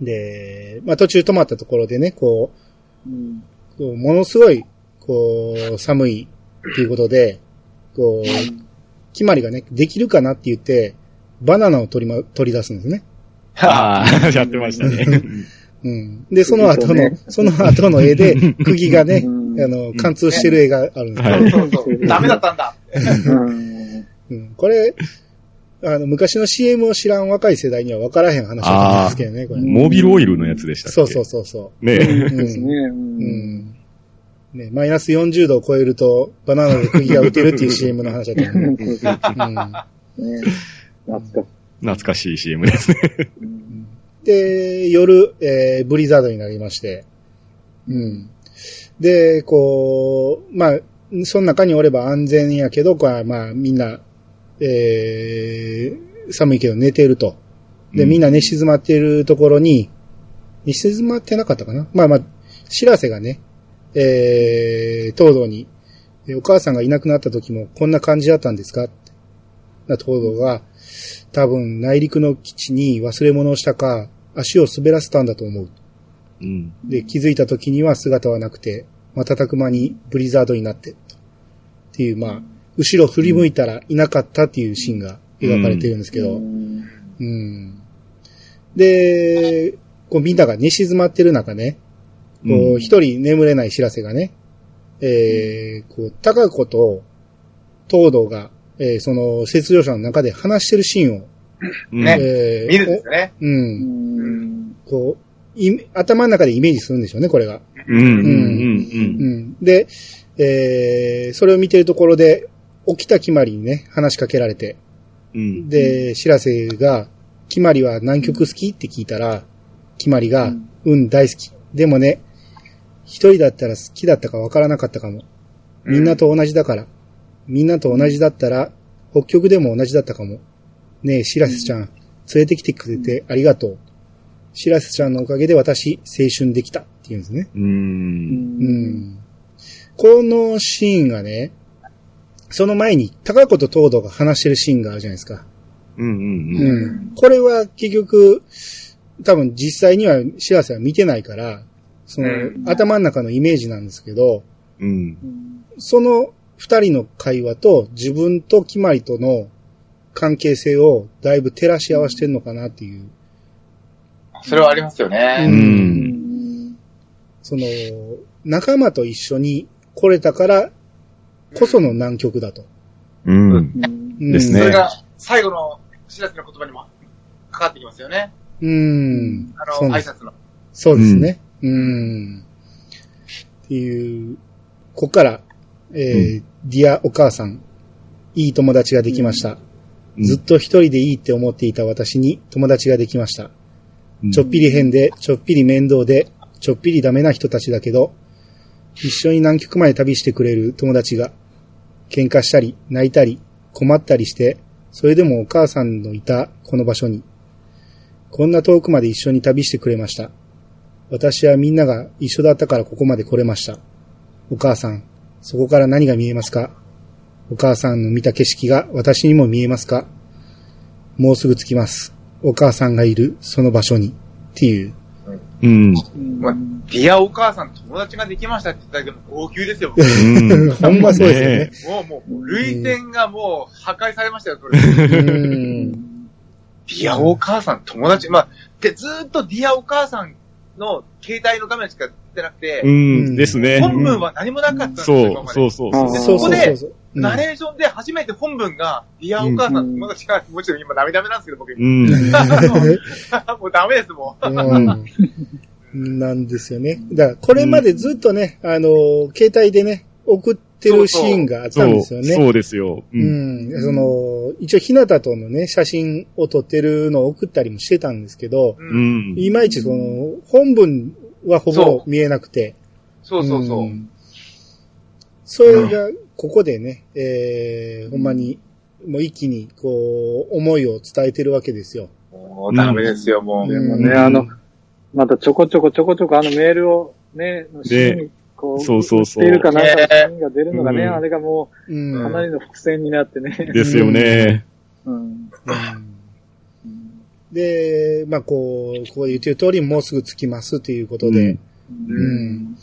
A: ん。で、まあ途中止まったところでね、こ
D: う
A: こうものすごい、こう、寒いっていうことで、こう、決まりがね、できるかなって言って、バナナを取りま、取り出すんですね。
B: ああ、やってましたね。
A: うん。で、その後の、
D: そうね
A: その後の絵で、釘がね、
D: うん
A: あの、貫通してる絵があるんですけど、
B: はい
C: そうそうそう。ダメだったんだ。
A: これ、あの、昔の CM を知らん若い世代には分からへん話だと思うんですけどね、これ。
B: モービルオイルのやつでしたっけ？
A: そうそうそうそ
B: ね
A: う。
D: ね。
A: う。
D: うん
A: うん。ね、マイナス40度を超えると、バナナで釘が打てるっていう CM の話だと思う。
D: そうそう
A: うん
D: ね懐かしい。
B: 懐かしい CM ですね。
D: うん
A: で、夜、えーブリザードになりまして、うん。で、こう、まあ、その中におれば安全やけど、こうまあ、みんな、えー寒いけど寝てると。で、
B: うん
A: みんな寝静まっているところに、寝静まってなかったかな？まあまあ、知らせがね、えー、東堂に、えお母さんがいなくなった時もこんな感じだったんですか？な東堂が、多分内陸の基地に忘れ物をしたか、足を滑らせたんだと思う。
B: うん。
A: で、気づいた時には姿はなくて、瞬く間にブリザードになって、っていう、まあ、後ろ振り向いたらいなかったっていうシーンが描かれてるんですけど、
D: うん
A: うん。で、こうみんなが寝静まってる中ね、こ
B: う
A: うん一人眠れない知らせがね、えー、こう、高子と東堂が、えー、その、雪上車の中で話してるシーンを、
B: うん
C: ね
A: えー
C: 見るんですよね。
A: おう。
D: うんん
A: こう、い頭の中でイメージするんでしょうね、これが。
B: うん。うん。うん。
A: うん。で、えー、それを見てるところで、起きた決まりにね、話しかけられて、
B: うん。
A: で、知らせが、決まりは南極好きって聞いたら、決まりが、
D: う
A: うんん、大好き。でもね、一人だったら好きだったかわからなかったかも。みんなと同じだから。みんなと同じだったら、北極でも同じだったかも。ねえ、しらせちゃん、連れてきてくれてありがとう。しらせちゃんのおかげで私、青春できたって言うんですね。
B: う。
A: うんん。このシーンがね、その前に、高子と東堂が話してるシーンがあるじゃないですか。
B: うん。うん。
A: うん。これは結局、多分実際にはしらせは見てないから、その、
C: うん
A: 頭の中のイメージなんですけど、
B: うん。
D: うん
A: その二人の会話と自分と決まりとの関係性をだいぶ照らし合わせてるのかなっていう。
C: それはありますよね。
B: う。
D: うんん
A: その、仲間と一緒に来れたからこその南極だと。
B: うん。
A: うん
B: ですね
C: それが最後の知らせの言葉にもかかってきますよね。
A: うん。
C: あの、
A: そうです
C: 挨拶の。
A: そうですね。うん。っていう、ここから、えーディアお母さん、いい友達ができました。ずっと一人でいいって思っていた私に友達ができました。ちょっぴり変で、ちょっぴり面倒で、ちょっぴりダメな人たちだけど、一緒に南極まで旅してくれる友達が、喧嘩したり、泣いたり、困ったりして、それでもお母さんのいたこの場所に、こんな遠くまで一緒に旅してくれました。私はみんなが一緒だったからここまで来れました。お母さん、そこから何が見えますか？お母さんの見た景色が私にも見えますか？もうすぐ着きます。お母さんがいるその場所に。っていう。
B: うん。
C: まあ、 Dear お母さん友達ができましたって言っただけでも号泣ですよ。
B: うん。
A: ほんまそうですよね。
C: もう、もう、涙腺がもう破壊されましたよ、それ。
A: うん。
C: デ Dear お母さん友達、まあ、で、ずーっと Dear お母さんの携帯の画面しか出てなくて、
B: うん、ですね。
C: 本文は何もなかったんですよ、
B: そう、そうそうそう。
A: そうそう
C: こでナレーションで初めて本文が、 Dear お母さん、
D: うん
C: もう違うもちろん今涙目なんですけど、僕。
B: う
C: も
B: ん。
C: うダメです、も
A: ん。なんですよね。だから、これまでずっとね、あの、携帯でね、送ってるシーンがあったん
B: そう、
A: ですよね。
B: そうですよ。う。
A: うんん。その、一応、ひなたとのね、写真を撮ってるのを送ったりもしてたんですけど、
C: う。
B: うんん。
A: いまいちその、本文はほぼ見えなくて。
C: そうそうそう。
A: んそれが、ここでね、えー、ほんまに、もう一気に、こう、思いを伝えてるわけですよ。
C: もうダメですよ、もう。
D: でもね、
B: うん
D: あの、またちょこちょこちょこちょこあのメールをね、のシーンにこう、
B: そうそうそう。
D: ているかなんかのシーンが出るのがね、
B: うん。
D: あれがも
A: う。
D: うん。かなりの伏線になってね。
B: ですよね。
D: うん。
A: うん。で、まあ、こう、こう言ってる通り、もうすぐ着きますということで、うん。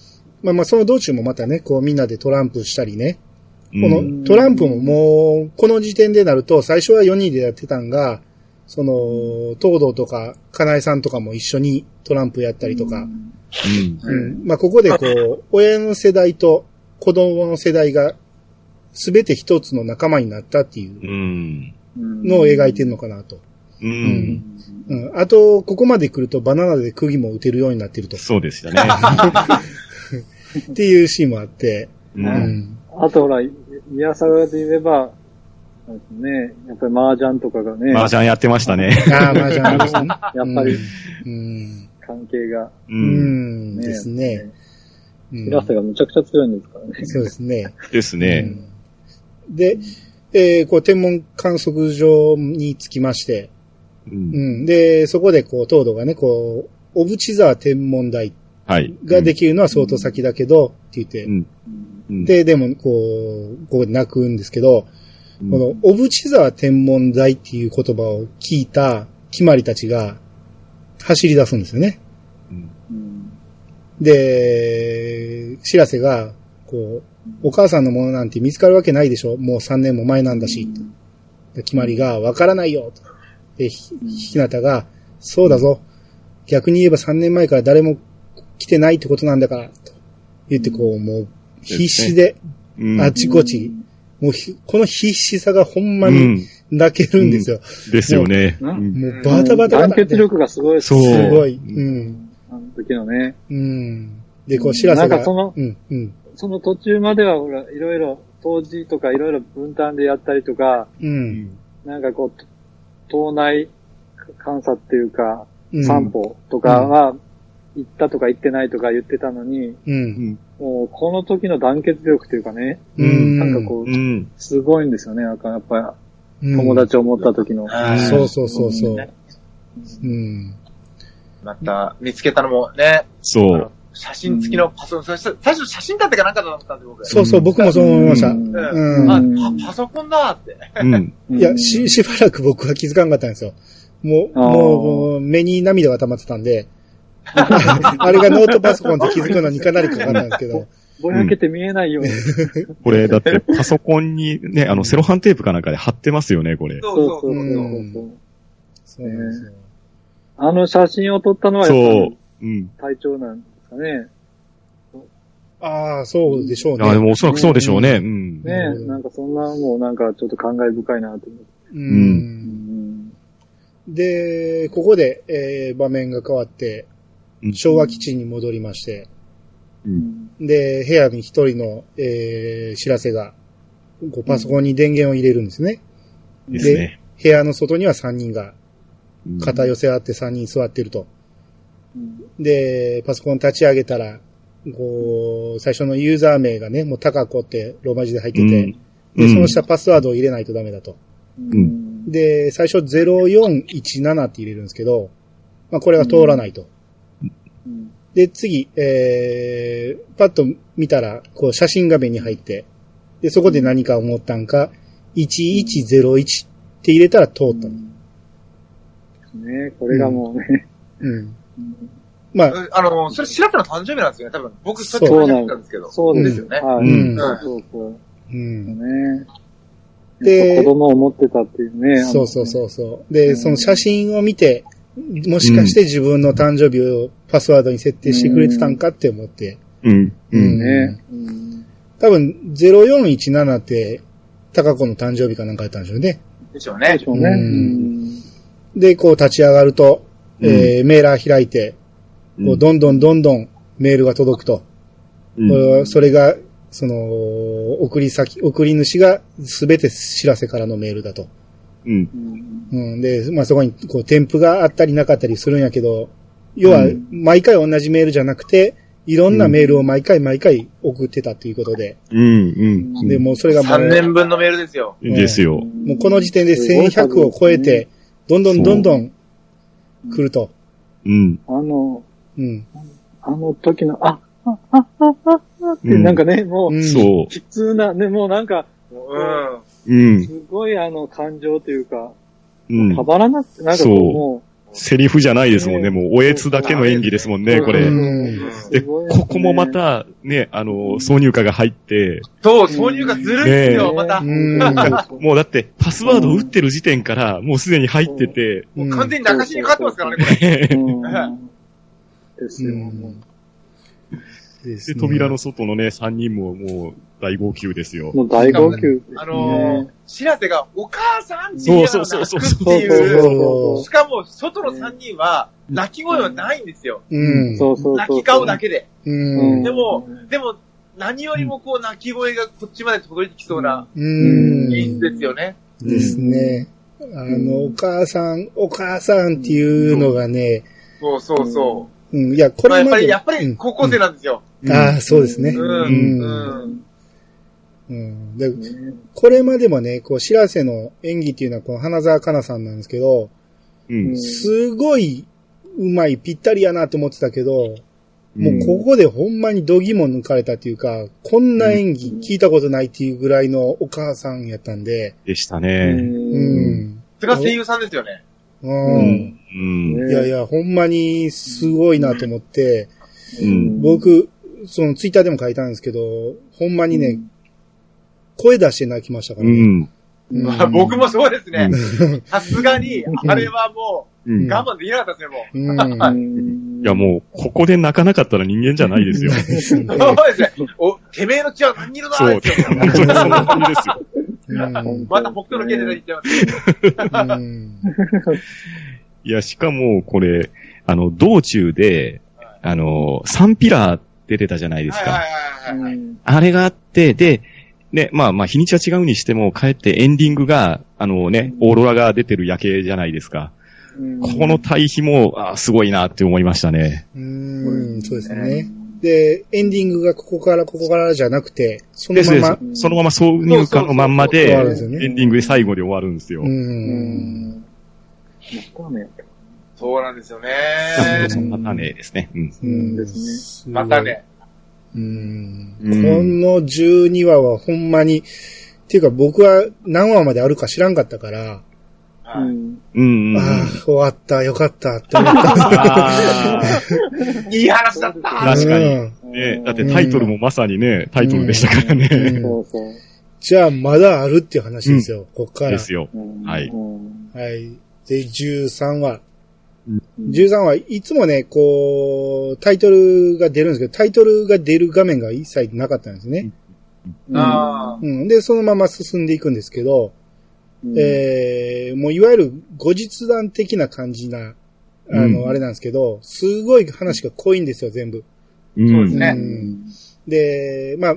A: まあまあ、その道中もまたね、こうみんなでトランプしたりね、
B: うん。
A: このトランプももう、この時点でなると、最初は4人でやってたんが、その、東堂とか、金井さんとかも一緒にトランプやったりとか、
B: うん。
A: うんまあ、ここでこう、親の世代と子供の世代が、すべて一つの仲間になったっていう
B: うん。
A: のを描いてるのかなと。
B: う。
A: うんん。うん。あと、ここまで来るとバナナで釘も打てるようになってると。
B: そうでしたね。
A: っていうシーンもあって。
B: う。
A: うんん。
D: あとほら、宮沢で言えば、ね、やっぱり麻雀とかがね、
B: 麻雀やってましたね。
A: ああ、まあじゃあですね。
D: やっぱり
A: うん。
D: 関係が、
B: う。
A: うん。
D: ね
A: ですね。うん
D: 平瀬がむちゃくちゃ強いんですからね。
A: そうですね。
B: ですね。
A: うんで、えーこう、天文観測場に着きまして、
B: う。
A: うんん。で、そこでこう、東堂がね、こう、小淵沢天文台
B: はい。
A: ができるのは相当先だけど、って言って、
B: うん。うん、
A: で、でも、こう、ここで泣くんですけど、
B: うん
A: この、小淵沢天文台っていう言葉を聞いた決まりたちが走り出すんですよね。
B: うん
D: うん
A: で、知らせが、こう、お母さんのものなんて見つかるわけないでしょもう3年も前なんだし。で決まりが、わからないよ。とで、ひ、ひなたが、そうだぞ。逆に言えば3年前から誰も来てないってことなんだから、と言ってこう、もう、必死で、
B: うん
A: あちこち、もうひ、この必死さがほんまに
B: うん。
A: 泣けるんですよ。
B: ですよね。
D: う
B: うんん
A: もうバタバタバタ
D: 団結力がすごいです
B: そう
A: すごい。うん。
D: あの時のね。
A: うん。で、こう、知らせが。
D: なんかその
A: うん、うん。
D: その途中までは、ほら、いろいろ、当時とかいろいろ分担でやったりとか、
A: うん。
D: なんかこう、島内観察っていうか、
A: うん
D: 散歩とかは、行ったとか行ってないとか言ってたのに、
A: うん。
D: もう、この時の団結力っていうかね、
A: うん。
D: なんかこう
B: う、ん。
D: すごいんですよね。なんかやっぱ
A: うん
D: り、友達を持った時の。
C: はい
A: そうそうそうそう。うん。
C: また、見つけたのもね、
B: そう。
C: 写真付きのパソコン、最初写真だったかなんかだと思ったんで、僕。
A: そうそう、僕もそう思いました。
D: うん
A: うん
C: あ
D: うん
C: パパソコンだって。
B: うん。
A: いや、し、しばらく僕は気づかなかったんですよ。もう、もう、目に涙が溜まってたんで、あれがノートパソコンって気づくのにかなりかかったんですけど、
D: ぼやけて見えないように。
B: これ、だって、パソコンにね、あの、セロハンテープかなんかで貼ってますよね、これ。
C: そう
D: そう
C: そそう。
D: そううそう
A: うん
D: そう。
A: そうなんですよ。
D: あの写真を撮ったのはやっぱ
B: そう
D: り。
B: うん。
D: 隊長なんですかね。
A: ああ、そうでしょうね。
B: あでもおそらくそうでしょうね。うん。
D: ね
A: うん
D: なんかそんなもうなんかちょっと感慨深いなと思って。
A: う。
B: うん
D: ん。
A: で、ここで、えー場面が変わって、
B: うん
A: 昭和基地に戻りまして、
B: う。
D: うんん。
A: で、部屋に一人の、えー知らせが、こうパソコンに電源を入れるんですね。
B: ですね。
A: 部屋の外には3人が
B: うん
A: 肩寄せ合って3人座ってると。
D: うん
A: で、パソコン立ち上げたら、こう、最初のユーザー名がね、もう高子ってローマ字で入ってて、
B: うん
A: で、その下パスワードを入れないとダメだと。
D: うん。
A: で、最初0417って入れるんですけど、まあこれが通らないと。
D: うん。
A: で、次、えー、パッと見たら、こう写真画面に入って、で、そこで何か思ったんか、1101って入れたら通ったの。
D: ねこれがもうね。
A: うん。
D: うん
A: まあ、
C: あの、それ白手の誕生日なんですよね、多分。僕、そっち
D: そう
C: 考えてたんですけど。
D: そうです
C: よね。
D: はい。
A: うん
D: そうそうそう。
A: うん。
D: ね
A: で
D: 子供を持ってたっていうね。
A: そうそうそうそう。で、その写真を見て、もしかして自分の誕生日をパスワードに設定してくれてたんかって思って。
B: うん。う。
A: うんん
D: ね。うん
A: 多分、0417って、高子の誕生日かなんかやったんでしょうね。
C: でしょうね
D: でし。ょうね。
A: う
D: うんん
A: で、こう立ち上がると、えーメーラー開いて、こうどんどんどんどんメールが届くと。
B: うん
A: それが、その、送り先、送り主が全て知らせからのメールだと。
B: うん。
D: うん
A: うん。で、まあ、そこに、こう、添付があったりなかったりするんやけど、要は
B: うん、
A: 毎回同じメールじゃなくて、いろんなメールを毎回毎回送ってたということで、
B: うん。うん。
A: で、もうそれがもう、
C: 3年分のメールですよ。
B: ですよ。
A: もうこの時点です1100を超えて、どんどんどんどん来ると。
B: うん。
D: あの、
A: うん。
D: あの時の、あ、あ、あ、あ、あ、あって、
B: うん
D: なんかね、もう、
A: うん
B: そ
D: 悲痛な、ね、もうなんか、
C: うん。
B: う。うん。
D: すごいあの感情というか、
B: うん
D: た。まらなくて、なんかこう、
B: そう
D: も
B: セリフじゃないですもんね。もう、おえつだけの演技ですもんね、これ。
A: うん
B: で、
D: すごい
B: ここもまた、ね、あの、挿入歌が入って、
C: そう、挿入がずるいんですよ、
D: ね
C: また。
A: う
C: も
A: ん。
B: もうだって、パスワードを打ってる時点から、もうすでに入ってて、
C: う完全に中しにかかってますからね、これ。
D: うんですよ。
A: で、ね
B: 扉の外のね、3人ももう大号泣ですよ。
D: もう大号泣。
C: あのー、知らせが、お母さんって言いながら泣くって
D: そうそう
C: い
A: そう
C: う。しかも、外の3人は、泣き声はないんですよ。
A: うん。
D: そうそうそう。
C: 泣き顔だけで。
A: うん。
C: でも、でも、何よりもこう、泣き声がこっちまで届いてきそうな
A: うん。
C: 演出ですよね。
A: ですね。あの、お母さん、お母さんっていうのがね、
C: そうそうそう。
A: うん、いや、こ
C: まあやっぱり。やっぱり高校生なんですよ。
A: うんああ、そうですね。
C: う。
A: うん
C: うん。
A: うん。で、
D: ね
A: これまでもね、こう、知らせの演技っていうのは、この花沢香菜さんなんですけど、
B: うん。
A: すごい、うまい、ぴったりやなと思ってたけど、も
B: う
A: うここでほんまに度肝抜かれたっていうか、こんな演技聞いたことないっていうぐらいのお母さんやったんで、
B: でした
D: う。
B: ね。
A: うんん。
C: それが声優さんですよね。
A: う。
B: うんん。うん。
D: ね
A: いやいや、ほんまにすごいなと思って、
B: うん
A: 僕、そのツイッターでも書いたんですけど、ほんまにね、声出して泣きましたからね。
B: うん。
C: 僕もそうですね。さすがに、あれはも
B: う。
C: うん我慢できなかったですね、もう。
A: うん。
D: うん
B: いやもう、ここで泣かなかったら人間じゃないですよ。
C: そうですね。お、てめえの血は何色だ
B: そう。本当にそんな感じですよ。
A: うん
C: また北斗の剣で言ってます。
A: うん
B: いや、しかも、これ、あの、道中で、あの、サンピラー出てたじゃないですか。あれがあって、で、ね、まあまあ日にちは違うにしても、帰ってエンディングが、あのね、オーロラが出てる夜景じゃないですか。
D: うん
B: この対比も、あすごいなって思いましたね。
A: うん、そうですね。で、エンディングがここからここからじゃなくて、その
B: ですです
A: まま、
B: そのまま挿入歌のまんまで、エンディングで最後で終わるんですよ。
A: う。
D: うんん。またね。
C: そうなんですよね。
B: またねですね。うん。
A: うん
D: です
A: ね
C: また。ね。
A: うん。こ
B: うん
A: の12話はほんまに、っていうか僕は何話まであるか知らんかったから、
D: う
C: はい
D: ん。
B: うん。
A: ああ、終わった、よかった、って思った。
B: あ
C: いい話だった
B: 確かにね、だってタイトルもまさにね、タイトルでしたからね。
A: うん
D: そうそう。
A: じゃあ、まだあるっていう話ですよ、こっから。
B: ですよ。
D: うん
B: はい
D: うん
A: はい。で、13話。
B: うん
A: 13話、いつもね、こう、タイトルが出るんですけど、タイトルが出る画面が一切なかったんですね。
C: ああ。
A: うん。で、そのまま進んでいくんですけど、
D: うん
A: えー、もういわゆる後日談的な感じな、あの、
B: うん
A: あれなんですけど、すごい話が濃いんですよ、全部。
B: うん
C: そうですね
A: うんで、まあ、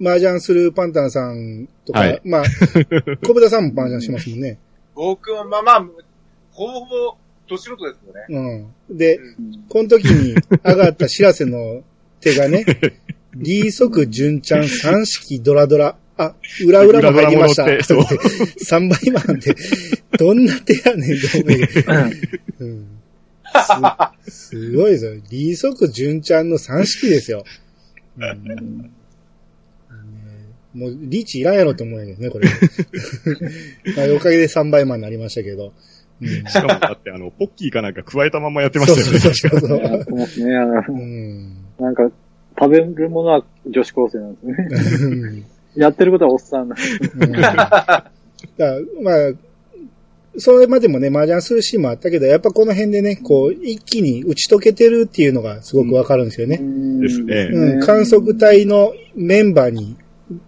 A: 麻雀するパンタンさんとか、
B: はい
A: まあ、小豚さんも麻雀しますもんね。
C: 僕はまあまあ、ほぼほぼ、ど素人ですよね。
A: うん。で、
D: うん
A: この時に上がった知らせの手がね、リー純ちゃん三式ドラドラ。あ、裏裏も入りました。
B: 裏裏も乗って
A: 3 倍マンって、どんな手やねん、と思うけどうんす。すごいですよ。リー純ちゃんの三式ですよ。うんもう、リーチいらんやろと思うんやけどね、これ。まあおかげで3倍マンになりましたけど。うん
B: しかも だってあの、ポッキーかなんか加えたままやってま
A: そう
B: したよね。
A: そうそうそう。
D: やってますね。あの
A: うん
D: なんか、食べるものは女子高生なんですね。
A: うん
D: やってることはおっさんなんです。
A: うんだからまあ、それまでもね、麻雀するシーンもあったけど、やっぱこの辺でね、こう、一気に打ち解けてるっていうのがすごくわかるんですよね。
B: ですね
A: うん、観測隊のメンバーに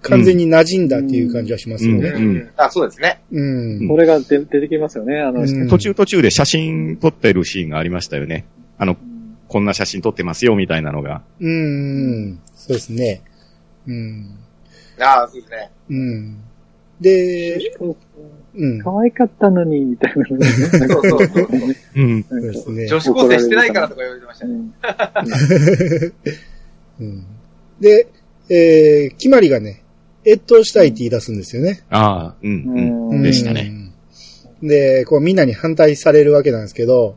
A: 完全に馴染んだっていう感じはしますよ
B: う
A: ね。
B: ん
C: あ、そうですね。
A: うん。
D: それが出出てきますよね、あの、
A: うん
B: 途中途中で写真撮ってるシーンがありましたよね。あの、こんな写真撮ってますよ、みたいなのが。
A: うん、うん。そうですね。うん。
C: あそうですね。
A: うん。で、うん。
D: 可愛かったのに、みたいな。
C: そうそうそうそう。
B: うん。
A: そうですね。
C: 女子高生してないからとか言われてましたね。
A: うん。で、えー、決まりがね、越冬したいって言い出すんですよね。
B: ああ、うん、うん。
D: うん
B: でしたね。
A: うん。で、こうみんなに反対されるわけなんですけど、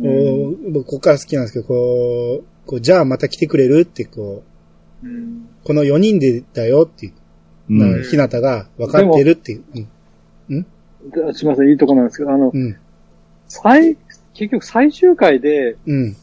D: うん
A: 僕ここから好きなんですけど、こう、こうじゃあまた来てくれるってこう、
D: うん
A: この4人でだよっていう、
B: うん
A: なひなたが分かってるっていう。うん。
D: すいません、いいとこなんですけど、あの、
A: うん。
D: 最、結局最終回で、
A: うん。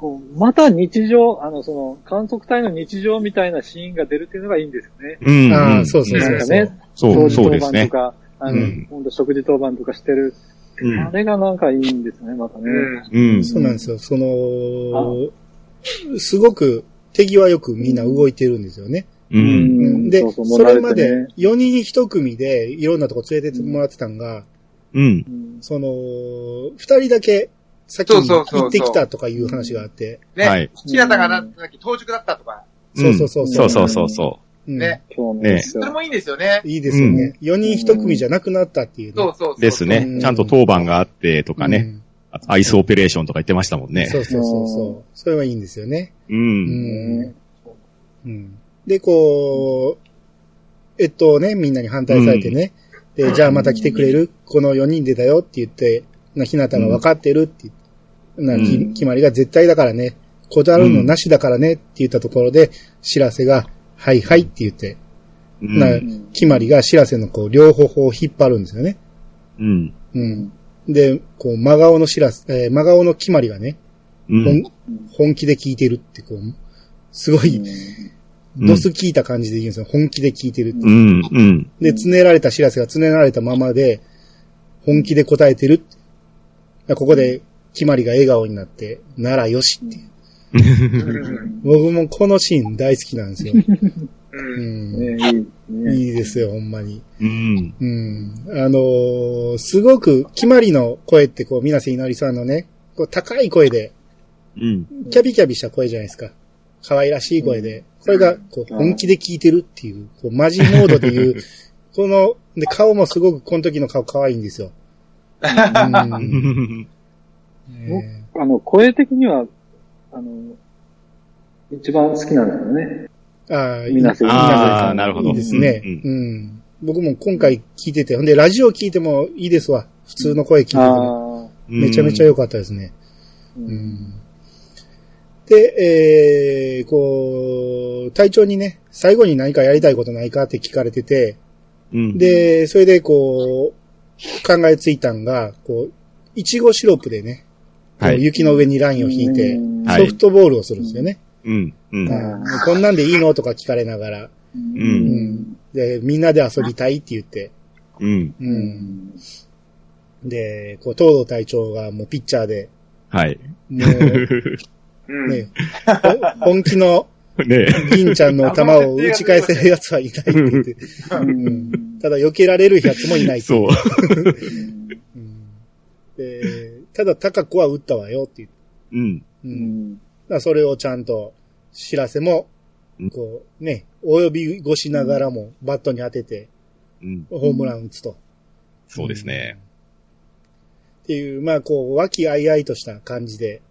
D: こう、また日常、あの、その、観測隊の日常みたいなシーンが出るっていうのがいいんですよね。
B: うん。
A: ああ、そうそうそうそう。
D: なんかね、
B: そう、
D: 掃除当
B: そうですね。
D: 番とか、あの、
B: うん
D: ほんと食事当番とかしてる。
B: うん
D: あれがなんかいいんですね、またね。
C: うん。
B: うん。
A: そうなんですよ。その、すごく手際よくみんな動いてるんですよね。
B: う。
D: うんん
A: で、
D: そうそう
A: それまで
D: ね
A: 4人1組でいろんなとこ連れてってもらってたんが、
B: うん。
D: うん
A: その、2人だけ先に行ってきたとかいう話があって、
C: ね。
B: はい
C: ひなたがなんだっけ、当直だったとか。
A: そうそうそう
B: そうそうそうそ
A: うん
C: ね。
D: そ
C: れもいいんですよね。
A: いいですよね。4人1組じゃなくなったっていうね。
C: そうそうそう。
B: う。ですね
A: うん。
B: ちゃんと当番があってとかね。
A: うん
B: アイスオペレーションとか言ってましたもんね。
A: そうそうそうそう。それはいいんですよね。
B: う。
A: うんん。うん。で、こう、えっとね、みんなに反対されてね。で、じゃあまた来てくれる？この4人でだよって言って、な、ひなたが分かってるって言って、な、き
B: うん
A: 決まりが絶対だからね、断るのなしだからねって言ったところで、知らせが、はいはいって言って、
B: うん
A: な、決まりが知らせのこう、両方を引っ張るんですよね。
B: うん。
A: うん。で、こう、真顔の知らせ、えー真顔の決まりがね、
B: うん。
A: 本気で聞いてるって、こう、すごい、
B: うん
A: ドス聞いた感じで言うんですよ。本気で聞いてるって。
B: うん。うん。
A: で、つねられた知らせがつねられたままで、本気で答えてる。ここで、決まりが笑顔になって、ならよしっていう。僕もこのシーン大好きなんですよ。
C: う。
A: うんん。
D: ね、いい
A: ですよ、ほんまに。
B: うん。
A: うん。あのーすごく、決まりの声って、こう、水瀬いのりさんのね、こう、高い声で、
B: うん。
A: キャビキャビした声じゃないですか。可愛らしい声で。これが、こう、本気で聞いてるっていう、こう、マジモードで言う、この、で、顔もすごく、この時の顔可愛いんですよ。うんね
D: あの、声的には、あの、一番好きなんだよね。
A: ああ、いい
D: 水瀬
B: ああ、なるほど。
A: いいですね、
B: うん
A: うん。僕も今回聞いてて、ほんで、ラジオ聞いてもいいですわ。普通の声聞いてても。めちゃめちゃ良かったですね。
D: う
A: うんんで、えー、こう、隊長にね、最後に何かやりたいことないかって聞かれてて、
B: うん。
A: で、それでこう、考えついたんが、こう、いちごシロップでね、
B: はい
A: 雪の上にラインを引いて、ソフトボールをするんですよね。
B: うん。うん。
A: うんこんなんでいいの？とか聞かれながら、
D: う
A: うんで、みんなで遊びたいって言って、
B: うん。
A: う。
D: うんん。
A: で、こう、東堂隊長がもうピッチャーで、
B: はい。
A: もう、
C: うん。
A: ね、ほ 本気の
B: ね
A: 銀ちゃんの球を打ち返せる奴はいないって言って、
D: うん
A: ただ避けられる奴もいないって
B: そう。
A: ただ高子は打ったわよって言って、
B: うん。
A: う、
D: うんん。
A: だからそれをちゃんと知らせも
B: うん、
A: こうね、及び越しながらもバットに当てて
B: うん。
A: ホームラン打つと。
B: そうですね。
A: っていう、まあこう、和気あいあいとした感じで、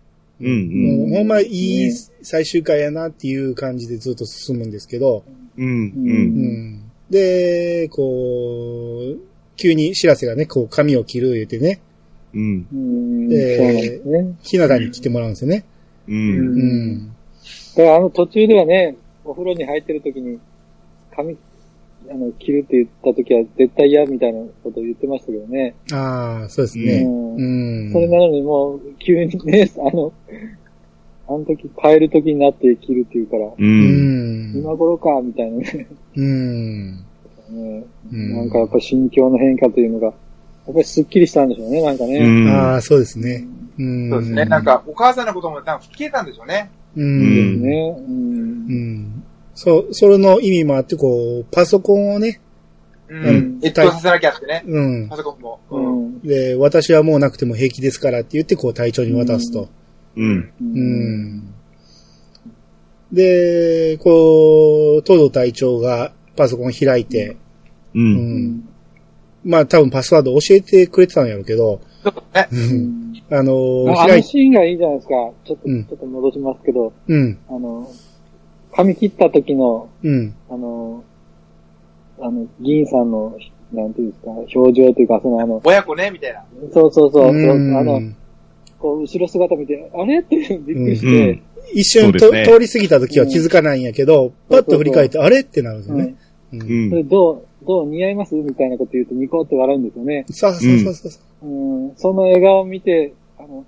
B: うん。
A: もうほんまいい
D: ね
A: 最終回やなっていう感じでずっと進むんですけど、
B: うん。う。
A: うんん。で、こう、急に知らせがね、こう髪を切る言うてね、
B: うん。
D: うん。
A: えー
D: そうなんですね。
A: ひな壇に来てもらうんですよね。
B: う。
A: うんん。
D: だからあの途中ではね、お風呂に入ってる時に、髪、あの、切るって言った時は絶対嫌みたいなことを言ってましたけどね。
A: ああ、そうですね。
D: うん
A: うん。
D: それなのにもう、急にね、あの、あの時、帰る時になって切るっていうから、
B: う。
A: うんん。
D: 今頃か、みたいなね。
A: うん。
D: ね。
A: うん
D: なんかやっぱり心境の変化というのが、やっぱりスッキリしたんでしょうね、なんか
B: う
D: ね。
B: ん。
A: ああ、そうですね。うん。
C: そうですね。なん、か、お母さんのこともなんか吹っ切れたんでしょうね。
A: う。
B: うんん
D: ね。う。
A: うんん。そう、それの意味もあって、こう、パソコンをね、
C: う
A: うん
C: ん。越冬させなきゃってね。
A: うん
C: パ。ソコンも。
D: う
C: うん。
D: ん。
A: で、私はもうなくても平気ですからって言って、こう、隊長に渡すと。
B: うん。
D: う
A: うん。で、こう、東堂隊長がパソコン開いて、
B: う。
A: うんん。まあ多分パスワード教えてくれてたんやろうけど、
C: ちょっとね。
A: うん。あのー、
D: ああのシーンがいいじゃないですか。ちょっと、
A: うん。
D: ちょっと戻しますけど、
A: うん、
D: あの、髪切った時の、
A: うん、
D: あの、あの、銀さんの、なんていうんですか、表情というか、そのあの、
C: 親子ね、みたいな。
D: そうそうそう、
A: うん。
D: あの、こう、後ろ姿見て、あれ？ってびっくりし
B: う
D: て
B: ん、
A: 一瞬
B: ね。
A: 通り過ぎた時は気づかないんやけど、パッと振り返って、あれ？ってなるんですよね。う。
B: うんん。
D: それ。どう、どう似合います？みたいなこと言うとニコって笑うんですよね。
A: そうそうそうそう。
D: うん、その笑顔を見て、あの、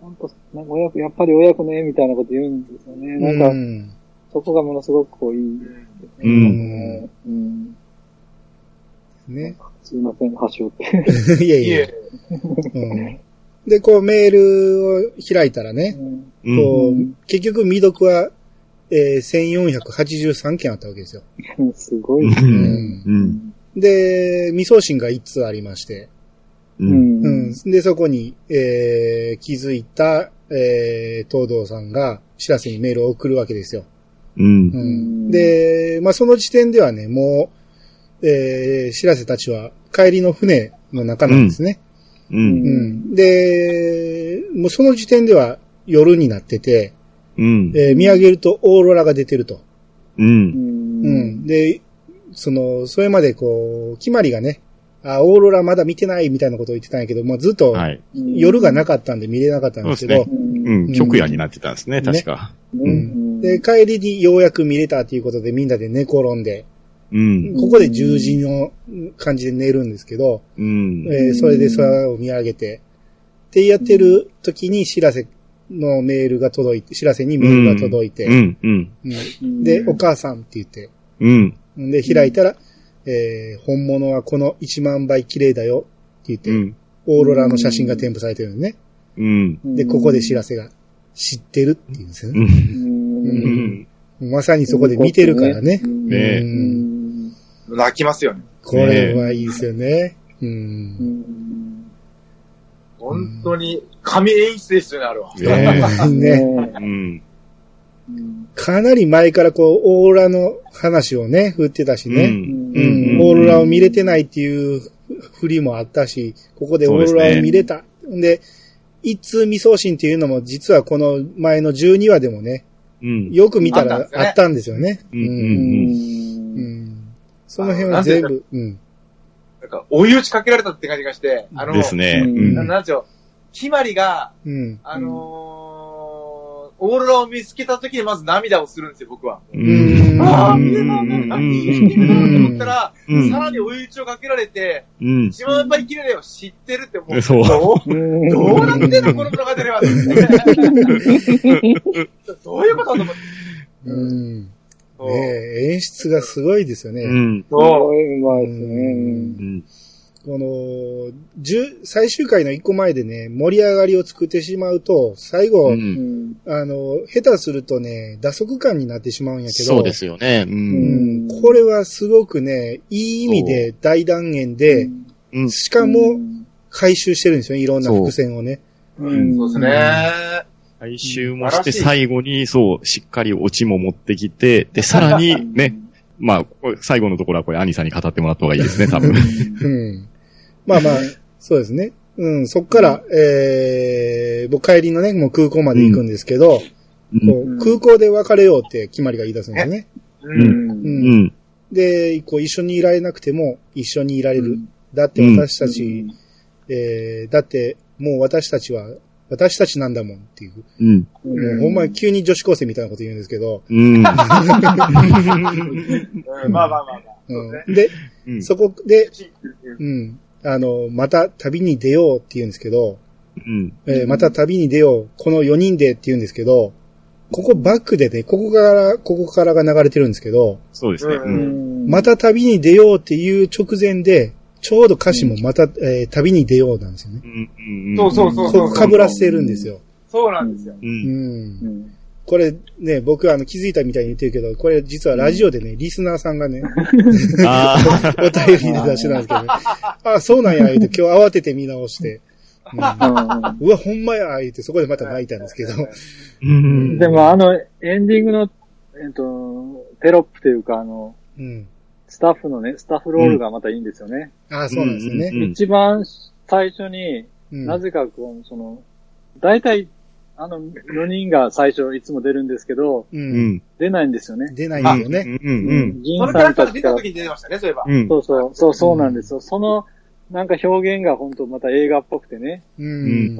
D: 本当なんか親子、やっぱり親子ね、みたいなこと言うんですよね。なんか、
A: うん
D: そこがものすごくこういい
C: うん
D: ですね。
B: うん
D: うん。
A: ね。
D: すいません、端折って。
A: いやいや。うん。で、こうメールを開いたらね、
B: うん。
A: こう
D: うん
A: 結局未読は、えー、1483件あったわけですよ。
D: うんすごい。
B: う。
A: うん
B: うん。
A: で、未送信が1通ありまして、
B: う。
D: うんん。
A: うん。で、そこに、えー、気づいた、えー、東堂さんが、知らせにメールを送るわけですよ。
B: うん。
A: うん。で、まあ、その時点ではね、もう、えー、知らせたちは帰りの船の中なんですね。
B: う。
A: うんん。で、もうその時点では夜になってて、
B: うん。
A: えー見上げるとオーロラが出てると。
B: う。
D: うん。
A: うんん。で、その、それまでこう、決まりがね、あ、オーロラまだ見てないみたいなことを言ってたんやけど、もうずっと
B: はい。
A: 夜がなかったんで見れなかったんですけど、
B: そううん。直夜になってたんですね、
A: ね
B: 確か。
A: うんで、帰りにようやく見れたということでみんなで寝転んで、
B: うん。
A: ここで十字の感じで寝るんですけど、
B: うん。
A: えーそれで空を見上げて、ってやってる時に知らせのメールが届いて、知らせにメールが届いて、
B: うん。うん。
A: うんで、お母さんって言って、
B: うん。
A: で、開いたら、えー本物はこの1万倍綺麗だよって言って、
B: うん。
A: オーロラの写真が添付されてるのね。
B: うん。
A: で、ここで知らせが、知ってるって言うんですよね。
B: うん。
D: うん。
B: うん。
A: まさにそこで見てるからね。
B: ね。
C: 泣きますよね。
A: これはいいですよね。う。
D: うんん。
C: 本当に、神演出ですよね、あれは。
B: ね
A: ね。
B: うん。
D: うん。
A: かなり前からこう、オーロラの話をね、振ってたし
B: う
A: ね。
B: ん。
A: うん。オーロラを見れてないっていう振りもあったし、ここでオーロラを見れた。で一通未送信っていうのも実はこの前の12話でもね、
B: うん。
A: よく見たら
C: あったんですよね。
A: その辺は全部、うん。
C: なんか、追い打ちかけられたって感じがして、あの、
B: ですね。
D: う
B: うんん
C: な。なんでしょう、ひまりが、
A: うん。
C: あのー、オーロラを見つけた時にまず涙をするんですよ、僕は。
B: うん。
C: ああ、
B: うん
C: 見れた、見れた、見れたと思ったら、
B: うん
C: さらに追い打ちをかけられて、
B: うん。
C: 一番やっぱり綺麗だよ、知ってるって思う。
B: そう
C: どうなってんの、この物語は。どういうことと思って。
A: うん。
C: そう
A: ねえ演出がすごいですよね。
B: うん。
D: す
C: そ
D: ごいうまいですね。
B: うん。
A: この、十最終回の一個前でね、盛り上がりを作ってしまうと、最後、
B: う。
D: うんん。
A: あの、下手するとね、打足感になってしまうんやけど、
B: そうですよね。う。
A: うんん。これはすごくね、いい意味で大断言で、
B: うん。
A: しかも回収してるんですよ、いろんな伏線をね。
D: うん
C: うですね。
B: 回収もして最後に、そう、しっかりオチも持ってきて、で、さらに ね、まあ、最後のところはこれ、アニさんに語ってもらった方がいいですね、多分。
A: うん。まあまあ、そうですね。うん、そっから、えー、僕帰りのね、もう空港まで行くんですけど、
B: うん
A: こう空港で別れようって決まりが言い出すんですね。
C: う。
D: うん。
A: うん
B: うん。
A: で、こう一緒にいられなくても一緒にいられる。だって私たち、えー、だってもう私たちは、私たちなんだもんっていう。
B: うん。
A: もうほんまに急に女子高生みたいなこと言うんですけど、
B: うん。
C: うんまあまあまあまあ。
A: うん、で、
B: うん
A: そこで、
C: うん
A: うん、あの、また旅に出ようって言うんですけど、
B: うん。
A: えーまた旅に出よう、この4人でって言うんですけど、ここバックでね、ここから、ここからが流れてるんですけど、
B: そうですね。
C: う
B: うんん。
A: また旅に出ようっていう直前で、ちょうど歌詞もまた、えー旅に出ようなんですよね。
B: うんうん
C: そうそうそう
A: ここ被らせてるんですよ。
C: そうなんですよ。
B: う。
A: うん。
D: うん。
A: これね、僕あの気づいたみたいに言ってるけど、これ実はラジオでね、リスナーさんがね、
B: ああ。
A: お便りで出してたんですけどね。あ、そうなんや、言うて今日慌てて見直して。うんうわ、ほんまや、言うてそこでまた泣いたんですけど。
B: うん。
D: でもあの、エンディングの、えっと、テロップというか、あの、
A: うん。
D: スタッフのね、スタッフロールがまたいいんですよね。
A: あ、そうなんですよね。
B: うん
D: 一番最初に、
A: うん
D: なぜかこう、その、大体、あの、4人が最初いつも出るんですけど、
A: う。
B: うんん。
D: 出ないんですよね。
A: 出ないんですよね。
B: うんうん
D: 銀さんたちが
C: 出た、時に出てましたね、そういえば。
B: うん。うん。
D: そうそう、そう、そうなんですよ。その、なんか表現が本当また映画っぽくてね、
A: うん。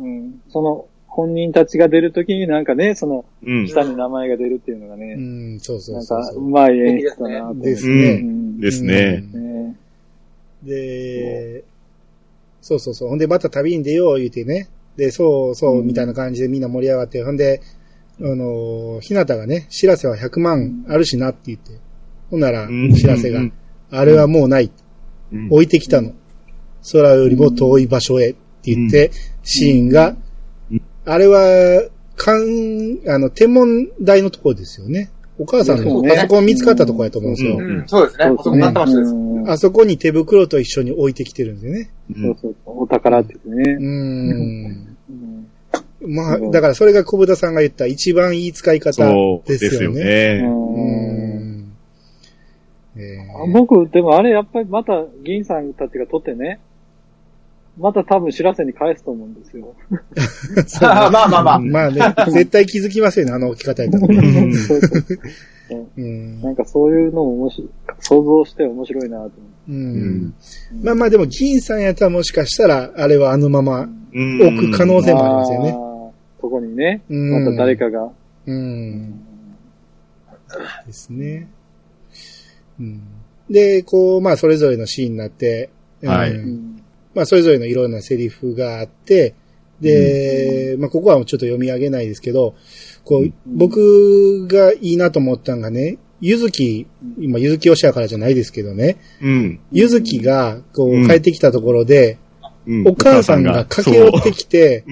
D: うん、その、本人たちが出るときになんかね、その、
B: うん。
D: 下に名前が出るっていうのが
A: う
D: ね、
A: ん、そうそ
D: なか
A: うんそうそうう。
D: まい演出だな。
A: です
B: う
A: ね。
D: うん
B: ですね。
D: ね
A: で、そうそうそう。ほんで、また旅に出よう言うてね。で、そうそう、みたいな感じでみんな盛り上がって、ほんで、あのー、ひなたがね、知らせは100万あるしなって言って。ほんなら、
B: うん
A: 知らせが
B: うん、
A: あれはもうない。
B: うん
A: 置いてきたの。空よりも遠い場所へって言って、シーンが
B: うん、
A: あれは、かん、あの、天文台のところですよね。お母さんのパソコン見つかったところやと思うんですよ。
B: う
C: うん、そうですね。
D: そう
C: そこなってましたです。
D: うん
A: あそこに手袋と一緒に置いてきてるんですよね。
D: そうそうお宝って言ってね
A: う。ーん。
D: うん
A: まあ、だからそれが小豚さんが言った一番いい使い方
B: そう
A: で
B: ですすよ
A: よね。
B: ね。
A: う
D: うん
A: ん。え
D: あ僕、でもあれやっぱりまた銀さんたちが撮ってね、また多分知らせに返すと思うんですよ。
A: ー
C: まあまあまあ。
A: まあね、絶対気づきますよね、あの置き方やったら。
D: なんかそういうのも面白い、想像して面白いなと思って。
A: う
B: うんん。
A: まあまあでも、銀さんやったらもしかしたら、あれはあのまま
B: うん
A: 置く可能性もありますよね。
D: そこにね、
A: うん
D: また誰かが。
A: うん。ですね。うん。で、こう、まあそれぞれのシーンになって、
B: はい
A: まあ、それぞれのいろんなセリフがあって、で、まあ、ここはちょっと読み上げないですけど、こう、僕がいいなと思ったのがね、ゆずき、今、ゆずき推しやからじゃないですけどね、
B: うん。
A: ゆずきが、こう、
B: うん。
A: 帰ってきたところで、
B: うん。
A: お母さんが駆け寄ってきて、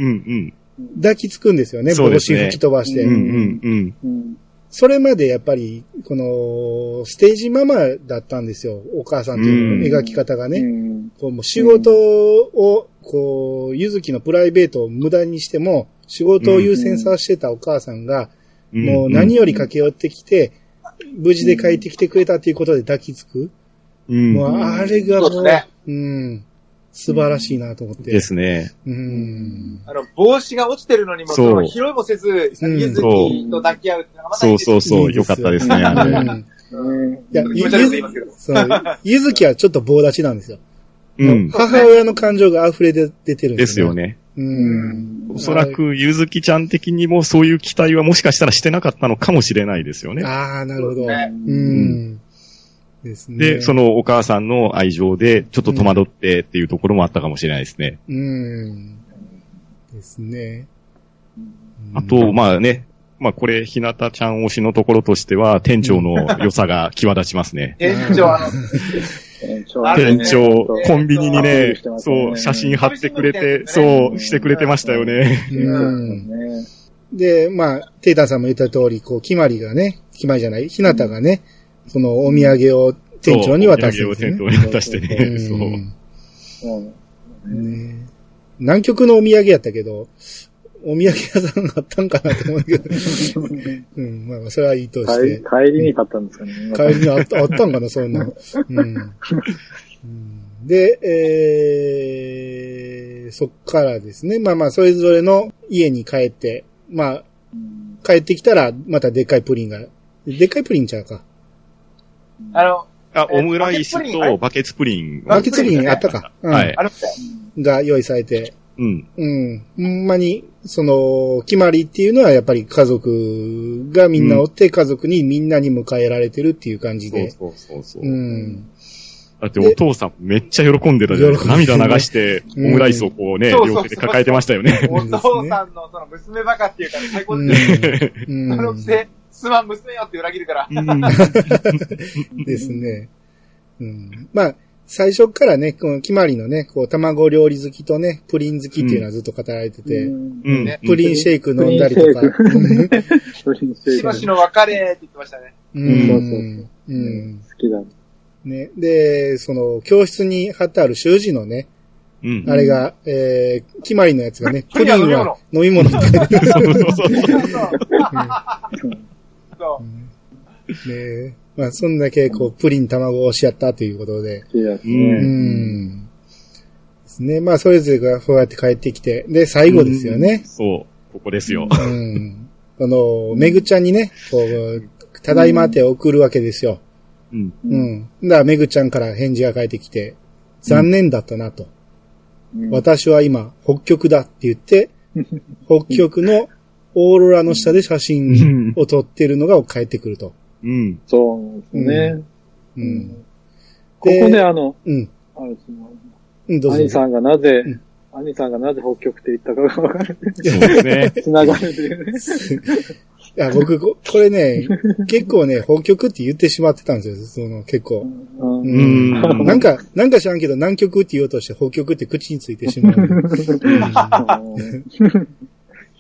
A: 抱きつくんですよね、帽子吹き飛ばして。
B: うん。うんうんうん。
D: うん
A: それまでやっぱり、この、ステージママだったんですよ、お母さんという描き方がね。
D: うん。
A: こうもう仕事を、こう、ゆずきのプライベートを無駄にしても、仕事を優先させてたお母さんが、もう何より駆け寄ってきて、無事で帰ってきてくれたっていうことで抱きつく。
B: うん。
A: もうあれがもう、
C: ね。
A: うん、素晴らしいなと思って。
B: ですね。
A: うん。
C: あの、帽子が落ちてるのにも、
B: そう
C: 拾いもせず、
A: うん
C: ゆずきと抱き合うってのがまたい
B: そうそうそう。よかったですね、あれ。
A: うん
D: ね
A: いや、
C: 気持ち悪いこと言いますけど。
A: そう、ゆずきはちょっと棒立ちなんですよ。
B: うん。
A: 母親の感情が溢れ出てるん
B: で
A: ですよ
B: すよ。ね。
A: うん。
B: おそらく、ゆずきちゃん的にもそういう期待はもしかしたらしてなかったのかもしれないですよね。
A: ああ、なるほど。う
C: ね
A: ん。ですね。
B: で、そのお母さんの愛情で、ちょっと戸惑ってっていうところもあったかもしれないですね。
A: うん。ですね。
B: あと、まあね、まあこれ、ひなたちゃん推しのところとしては、店長の良さが際立ちますね。
C: 店長、
D: 店長
B: コンビニにねそう、写真貼ってくれて、
C: うん
B: そう、してくれてましたよね。
A: うん。
D: ね
A: で、まあ、テイタンさんも言った通り、こう、決まりがね、決まりじゃない、ひなたがね、そのお土産を店長に渡すん
B: そうお土産を店長に渡してね、そう。
A: 南極のお土産やったけど、お土産屋さんがあったんかなと思うけど、うん、まあ、それはいいとして。
D: 帰りに買ったんですかね。
A: 帰りにあったあったんかな、そんなの。うん。うんで、えー、そっからですね、まあまあ、それぞれの家に帰って、まあ、
D: うん
A: 帰ってきたら、またでっかいプリンが、でっかいプリンちゃうか。
C: あの、
B: あ、オムライス
C: バケツプリン
B: とバケツプリン。
A: バケツプリンあったか。うん
B: はい。
C: あれだよ。
A: が用意されて、
B: うん。
A: うん。ほんまに、その、決まりっていうのはやっぱり家族がみんなおって、家族にみんなに迎えられてるっていう感じで。
B: そうそうそうそう。
A: うん。
B: だってお父さんめっちゃ喜んでたじゃないですか。涙流して、オ
A: うん
B: ムライスをこうね、両手で抱えてましたよね。
C: お父さんのその娘バカっていうかね、最高ですよね。
A: うん
C: そのくせ、すまん娘よって裏切るから。
B: うん
A: ですね。うん。まあ、最初からね、この決まりのね、こう、卵料理好きとね、プリン好きっていうのはずっと語られてて、
D: うん
B: うん
C: ね
A: プリンシェイク飲んだりとか。
D: プリンシェイク
C: しばしの別れって言ってましたね。
A: う
D: そうそうそ
A: ん。うん。
D: 好きだ。
A: ね。で、その、教室に貼ってある習字のね、
B: うん。
A: あれが、えー、決まりのやつがね、
C: プリンは飲み物
A: は飲み物って。
B: そうそうそう
C: そうそう。
A: ねまあ、そんだけ、こう、プリン卵をし合ったということで。
D: 好きだです
A: う
D: ね。
A: ん。ですね。まあ、それぞれがそうやって帰ってきて、で、最後ですよね。
B: そう、ここですよ。
A: うん。あの、めぐちゃんにね、こう、ただいまって送るわけですよ。
B: うん。
A: うん。だから、めぐちゃんから返事が返ってきて、残念だったなと。
D: うん
A: 私は今、北極だって言って、北極のオーロラの下で写真を撮ってるのが帰ってくると。
B: うん。
D: そうですね。
A: うん。
D: ここであの、
A: うん。
D: あれですね
A: うん、どうぞ。
D: 兄さんがなぜ
A: うん、
D: 兄さんがなぜ北極って言ったかがわかる。
B: そうですね。
D: 繋がるというね。
A: いや、僕、ここれね、結構ね、北極って言ってしまってたんですよ。その、結構。
D: うん
A: うん。
B: うん
A: なんか、なんか知らんけど、南極って言おうとして北極って口についてしまう。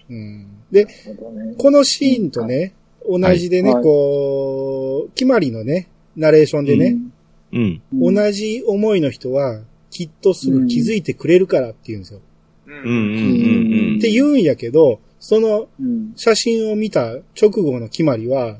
A: うん、で、このシーンとね、同じでね、
D: はい
A: こう、決まりのね、ナレーションでね、
B: うん。
D: うん
A: 同じ思いの人は、きっとすぐ気づいてくれるからって言うんですよ。
C: う。
B: うん。うんん。うん。
A: って言うんやけど、その
D: うん
A: 写真を見た直後の決まりは、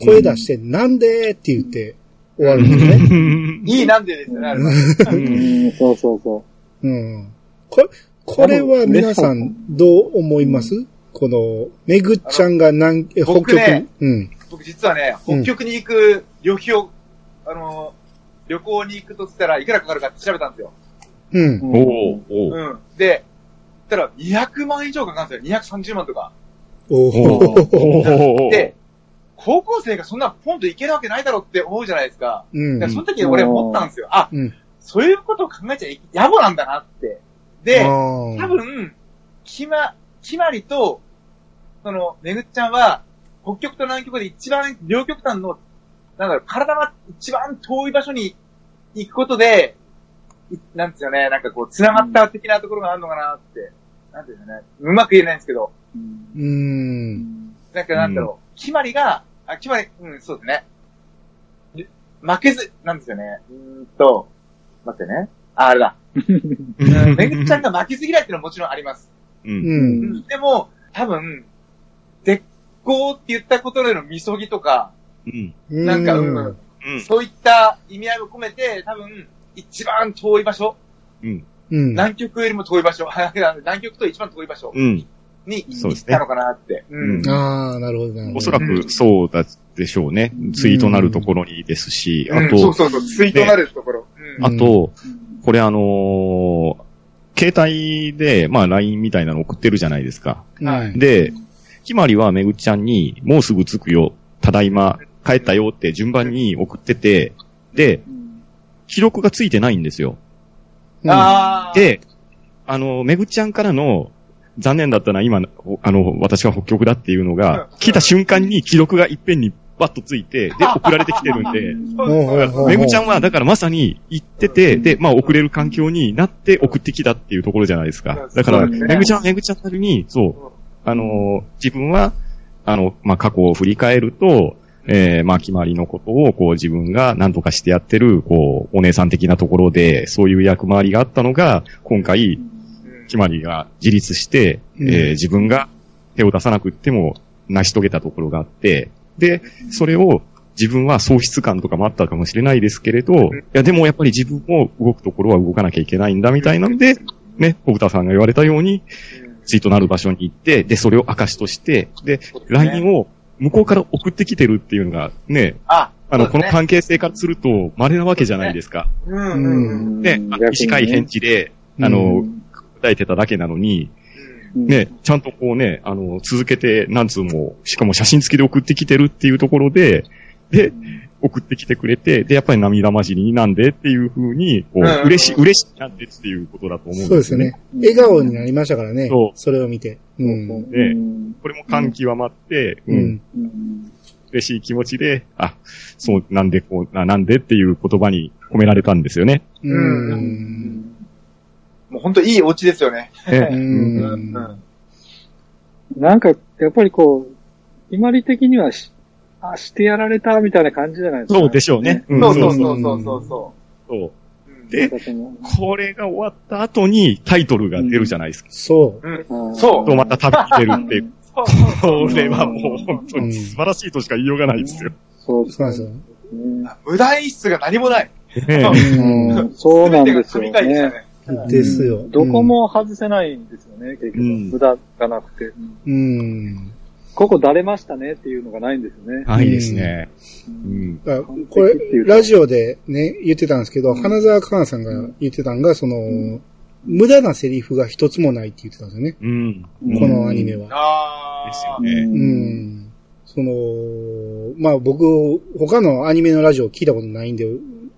A: 声出して、なんでって言って終わるんですね。
C: いいなんでですよね、あれは。
D: うんそうそうそ
A: うん。これ、これは皆さんどう思います？この、めぐっちゃんが南、え北極
C: 僕ね
A: うん。
C: 僕実はね、北極に行く旅費を、あの、旅行に行くとしたらいくらかかるかって調べたんですよ。
A: うん。
D: う。
B: おおお
C: うん。で、たら200万以上かかるんですよ。230万とか。
A: お
B: お
C: で、高校生がそんなポンと行けるわけないだろうって思うじゃないですか。
A: うん
C: だからその時に俺思ったんですよ。あ、
A: うん
C: そういうことを考えちゃい野暮なんだなって。で、
A: あ
C: 多
A: ー
C: 分、きま、きまりと、その、めぐっちゃんは、北極と南極で一番両極端の、なんだろう、体が一番遠い場所に行くことで、いなんですよね、なんかこう、繋がった的なところがあるのかなって。なんていうんですかね。うまく言えないんですけど、
A: うーん。
C: なんかなんだろう、きまりが、あ、きまり、うん、そうですね。で負けず、なんですよね。うーんと、待ってね。あ、あれだ。う んめぐっちゃんが負けず嫌いっていうのはもちろんあります。
B: う。
A: うんん。
C: でも、多分、絶好って言ったことでのみそぎとか、
B: うん。
A: うん。
C: なんか、うん、
B: うん。
C: そういった意味合いを込めて、多分、一番遠い場所、
B: うん。
A: うん。
C: 南極よりも遠い場所、南極と一番遠い場所
B: うん。
C: に
B: そうですね
C: 行ったのかなって。
B: うん
A: ああ、なるほど、なるほど。
B: おそらくそうだでしょうね。ツイートなるところにですし、あ
C: うんそう
B: と、
C: そうそう、ツイートなるところ。うん
B: あと、これあのー携帯で、まあ LINE みたいなの送ってるじゃないですか。
A: はい。
B: で、ひまりはめぐっちゃんに、もうすぐ着くよ、ただいま、帰ったよって順番に送ってて、で、記録がついてないんですよ。
A: うん、
C: あー、
B: で、あの、めぐっちゃんからの、残念だったな、今、あの、私は北極だっていうのが
C: うん、
B: 来た瞬間に記録がいっぺんにバッとついて、で、送られてきてるんで、めぐちゃんは、だからまさに行ってて、で、まあ送れる環境になって送ってきたっていうところじゃないですか。だから、めぐちゃん、めぐちゃんなりに、そう、あのー自分は、あの、まあ過去を振り返ると、えー、まあ決まりのことを、こう自分が何とかしてやってる、こう、お姉さん的なところで、そういう役回りがあったのが、今回、
C: うん
B: 決まりが自立して、
A: うん。
B: えー自分が手を出さなくっても成し遂げたところがあって、で、それを自分は喪失感とかもあったかもしれないですけれど、いやでもやっぱり自分も動くところは動かなきゃいけないんだみたいなので、ね、小豚さんが言われたように、ツイートなる場所に行って、で、それを証として、で、LINE を向こうから送ってきてるっていうのがね、
C: あ、
B: あの、この関係性からすると稀なわけじゃないですか。
C: うんうんうん。
B: で、あの短い返事で、あの、答えてただけなのに、ね、ちゃんとこうね、あの、続けて何通も、しかも写真付きで送ってきてるっていうところで、で、送ってきてくれて、で、やっぱり涙混じりになんでっていう風に、こう、
C: うんうん
B: 嬉しい、嬉しいなんでっていうことだと思うんですよね。
A: そうですよね。笑顔になりましたからね。
B: そう
A: それを見て。うん。
B: で
D: うん
B: これも感極まって、うん、嬉しい気持ちで、あ、そう、なんでこう、ななんでっていう言葉に込められたんですよね。
A: う。
C: うん
A: うん。
C: もう本当いいオチですよね。
B: え
A: う
C: うん
A: ん。
D: なんか、やっぱりこう、決まり的にはし、あ、してやられたみたいな感じじゃないですか。
B: そうでしょうね。うん
C: そうそう
B: そ
C: そうそうそうそ
B: そう
C: う。うん
B: でこれが終わった後にタイトルが出るじゃないですか。
A: そう。
C: うん
D: うん
C: そう
B: とまた旅に出るっていう。
C: そうそうそう
B: これはもう本当に素晴らしいとしか言いようがないですよ。
D: そう
A: そうなんですよ。
D: ね
C: 無駄演出が何もない。
B: ね
A: うん
D: うんそうなんですよ
C: 全てが神回でした
D: ね。
C: ね。
A: ですよ。
D: どこも外せないんですよね、結局。
B: うん
D: 無駄がなくて。
A: うん。
D: ここだれましたねっていうのがないんですよね。
B: ないですね。うん。
A: あこれ、ラジオでね、言ってたんですけど、花澤香菜さんが言ってたんが、その、無駄なセリフが一つもないって言ってたんですよね。
B: うん。
D: うん
A: このアニメは。
C: あ
B: ですよ
C: ー。
B: ね
A: うん。その、まあ僕、他のアニメのラジオ聞いたことないんで、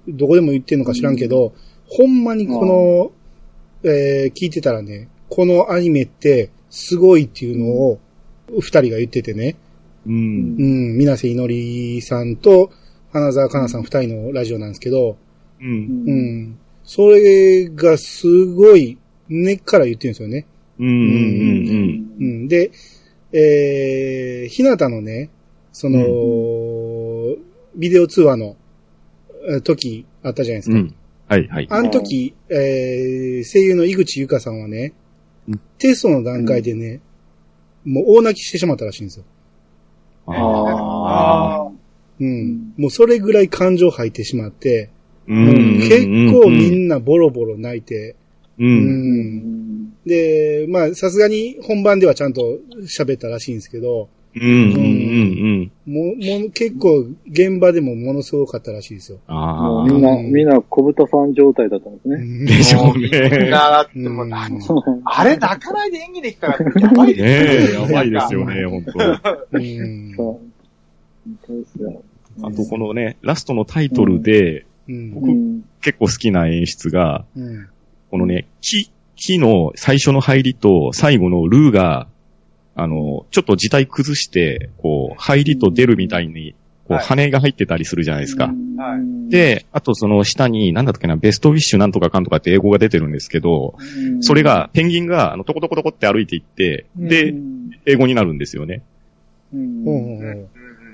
A: どこでも言ってんのか知らんけど、ほんまにこの、えー聞いてたらね、このアニメってすごいっていうのを、二人が言っててね、
B: う。
A: うんん、水瀬いのりさんと花澤香菜さん二人のラジオなんですけど、
B: う。
D: うん
A: うん。それがすごい根っから言ってるんですよね。
B: うん。うん。うん。
A: うん。で、えー、ひなたのね、その、ビデオ通話のえ時あったじゃないですか。
B: うん。はい、はい。
A: あの時、えー、声優の井口ゆかさんはね
B: うん、
A: テストの段階でね、もう大泣きしてしまったらしいんですよ。
B: ああ。
A: うん。もうそれぐらい感情入ってしまって、
B: うん。
A: 結構みんなボロボロ泣いて、
B: う。
A: うんん。で、まあ、さすがに本番ではちゃんと喋ったらしいんですけど、
B: うん。うん。うん。
A: もう、もう結構現場でもものすごかったらしいですよ。
B: ああ。
D: みんな、みんな小豚さん状態だったんですね。
A: うん
B: でしょうね。
C: なだってもう、あれ泣かないで演技できたら、やばいです
B: ねえ、
C: よ
B: やばいですよね、本当
A: うん
D: そう。本当ですよ。
B: あとこのね、ラストのタイトルで、
A: うん
B: 僕
D: うん。
B: 結構好きな演出が、
A: うん
B: このね、木、木の最初の入りと最後のルーが、あの、ちょっと字体崩して、こう、入りと出るみたいに、こう、
C: はい
B: 羽が入ってたりするじゃないですか。
C: はい
B: で、あとその下に、なんだったっけな、ベストウィッシュなんとかかんとかって英語が出てるんですけど、
D: うん
B: それ、が、ペンギンが、あの、トコトコトコって歩いていって、で
D: う、ん
B: 英語になるんですよね。
D: うん
A: ほうほう
C: うん
A: ほう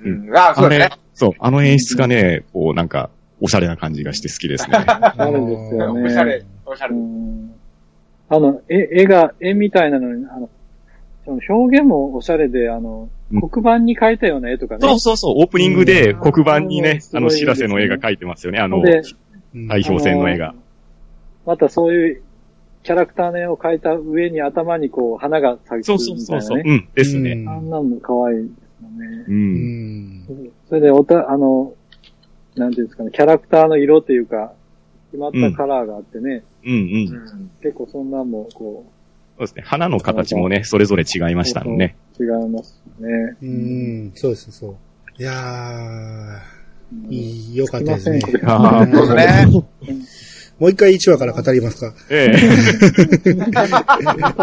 C: うんうんあ、そうですね。
B: そう、あの演出がね、こう、なんか、おしゃれな感じがして好きですね。
D: あるんですよね。
C: おしゃれ、おしゃ
D: う
C: れ。
D: んあの、絵、絵が、絵みたいなのに、あの、その表現もおしゃれで、あの、
B: うん
D: 黒板に描いたような絵とかね。
B: そうそうそう、オープニングで
D: うん
B: 黒板にね、
D: うん
B: あの、しらせの絵が描いてますよね、あの、代表戦の絵が。
D: またそういうキャラクターの絵を描いた上に頭にこう花が咲
B: そう
D: く
B: そうそうそう、
D: みたいなね。
B: うん、ですね。
A: うん
D: あんなのも可愛いですよね。
B: う。
A: うんん。
D: それでおた、あの、なんていうんですかね、キャラクターの色っていうか、決まったカラーがあってね、
B: うんうん。
C: うん
D: 結構そんなんもこ
B: そうですね。花の形もね、それぞれ違いましたのね。
D: う、違いますね。
A: うん。そうです、そう。いやー、いい、よかったですね
B: あー
C: そうですね。
A: もう一回1話から語りますか。
B: ええ。
D: 伝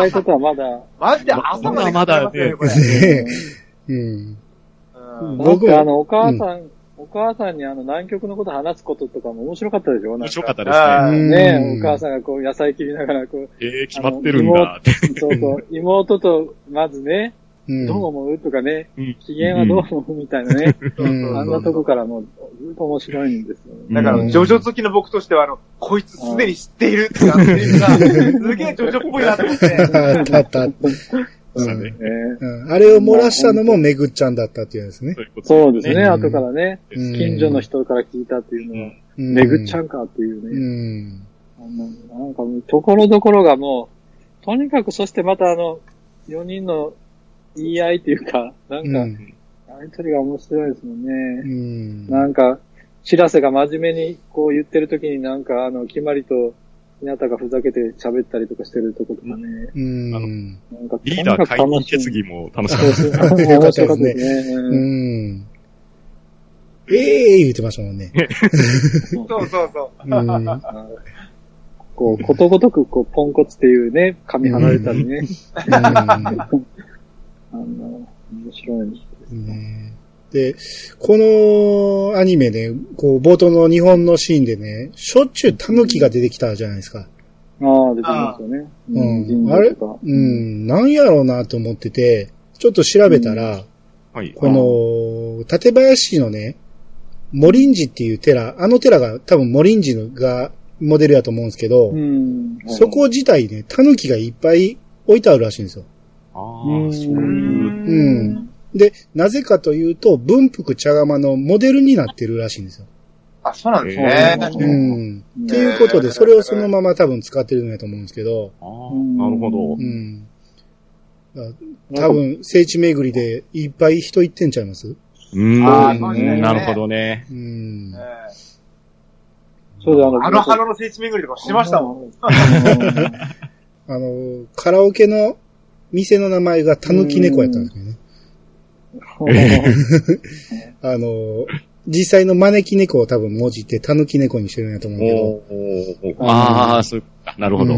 D: え方はまだ、
C: マジで朝まで
B: まだ
C: ね、これ。
A: ね うん。
C: うん
A: 僕
D: あの、お母さん、お母さんにあの、南極のこと話すこととかも面白かったでしょ？
B: 面白かった
C: あ
B: ですね。
A: うん。
D: ねえ、お母さんがこう野菜切りながらこう、
B: ええ、決まってるんだ。って。
D: そうそう、妹とまずね、
A: うん。
D: どう思う？とかね、
B: うん。
D: 機嫌はどう思う？みたいなね、
A: うん。
D: あんなとこからもうずっと面白いんですよね。
C: だから、
A: うん
C: ジョジョ好きの僕としては、あの、こいつすでに知っているっていうあのが、すげえジョジョっぽいなと思って。
B: うね
D: ね
A: うんあれを漏らしたのもめぐっちゃんだったっていうんですね。
B: そう
D: ですね、
A: うん
D: 後からね、
A: うん
D: 近所の人から聞いたっていうのは、
A: うん
D: めぐっちゃんかっていう
A: う
D: ね。
A: ん。
D: あのなんかもう、ところどころがもう、とにかく、そしてまたあの、4人の言い合いっていうか、なんか、
A: うん。
D: やりとりが面白いですもん
A: う
D: ね。
A: ん。
D: なんか、知らせが真面目にこう言ってる時になんか、あの、決まりと、ひなたがふざけて喋ったりとかしてるとことかね。
A: うん。
D: なんか、
B: リーダー解任決
D: 議。
B: 議も楽しか
D: そう
B: った。
D: そう。面白かったですね。
A: う
D: うん
A: ん。ええー、言ってましたもんね。
C: そうそうそう。
A: うん。
D: こう、ことごとく、こう、ポンコツっていうね、髪離れたりね。あの、面白いですね。
A: ねで、このアニメね、こう、冒頭の日本のシーンでね、しょっちゅうタヌキが出てきたじゃないですか。
D: ああ、出てますよね。
A: うん
D: 神
A: あれ？うん、なんやろうなと思ってて、ちょっと調べたら、
B: はい。
A: この、館林市のね、モリンジっていう寺、あの寺が多分モリンジがモデルやと思うんですけど、
D: うん。
A: そこ自体ね、タヌキがいっぱい置いてあるらしいんですよ。
B: あ
D: うん
B: あ、そういう。
A: うん。で、なぜかというと、文福茶釜のモデルになってるらしいんですよ。
C: あ、そうなんですね。
D: えー
A: うん。っていうことで、それをそのまま多分使ってるんやと思うんですけど、
B: ああ、なるほど
A: う。ん。だ多分、聖地巡りでいっぱい人行ってんちゃいます？
B: うーん、
C: あね
B: なるほどね。
A: うん。
C: え
D: そうで、あの、
C: ーあの花の聖地巡りとかしましたもん。
D: ん。
A: あの、カラオケの店の名前がタヌキ猫やったんですけどね。あの、実際の招き猫を多分文字ってタヌキ猫にしてるんやと思うけど。
B: ああ、そういうことかなるほど。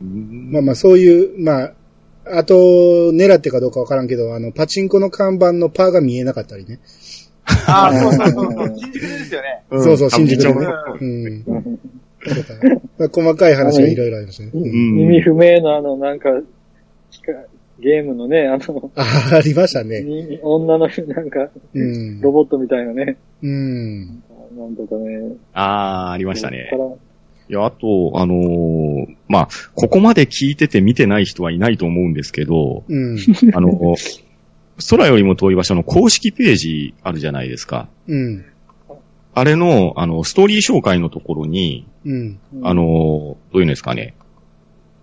A: まあまあそういう、まあ、あと、狙ってかどうかわからんけど、あの、パチンコの看板のパーが見えなかったりね。
C: あーそうそうそう。新宿ですよね。
A: そうそう新宿でね
B: で。
A: うん。細かい話がいろいろありましたね。
D: 意味不明なあの、なんか、ゲームのね、あの、
A: あ、ありましたね。
D: に女の、なんか、
A: うん。
D: ロボットみたいなね。
A: うん。
D: なんとかね。
B: ああ、ありましたねいや、あと、あのーまあ、ここまで聞いてて見てない人はいないと思うんですけど、
A: うん。
B: あの、空よりも遠い場所の公式ページあるじゃないですか。
A: うん。
B: あれの、あの、ストーリー紹介のところに、
A: うん。
D: ら
B: あの、どういうんですかね、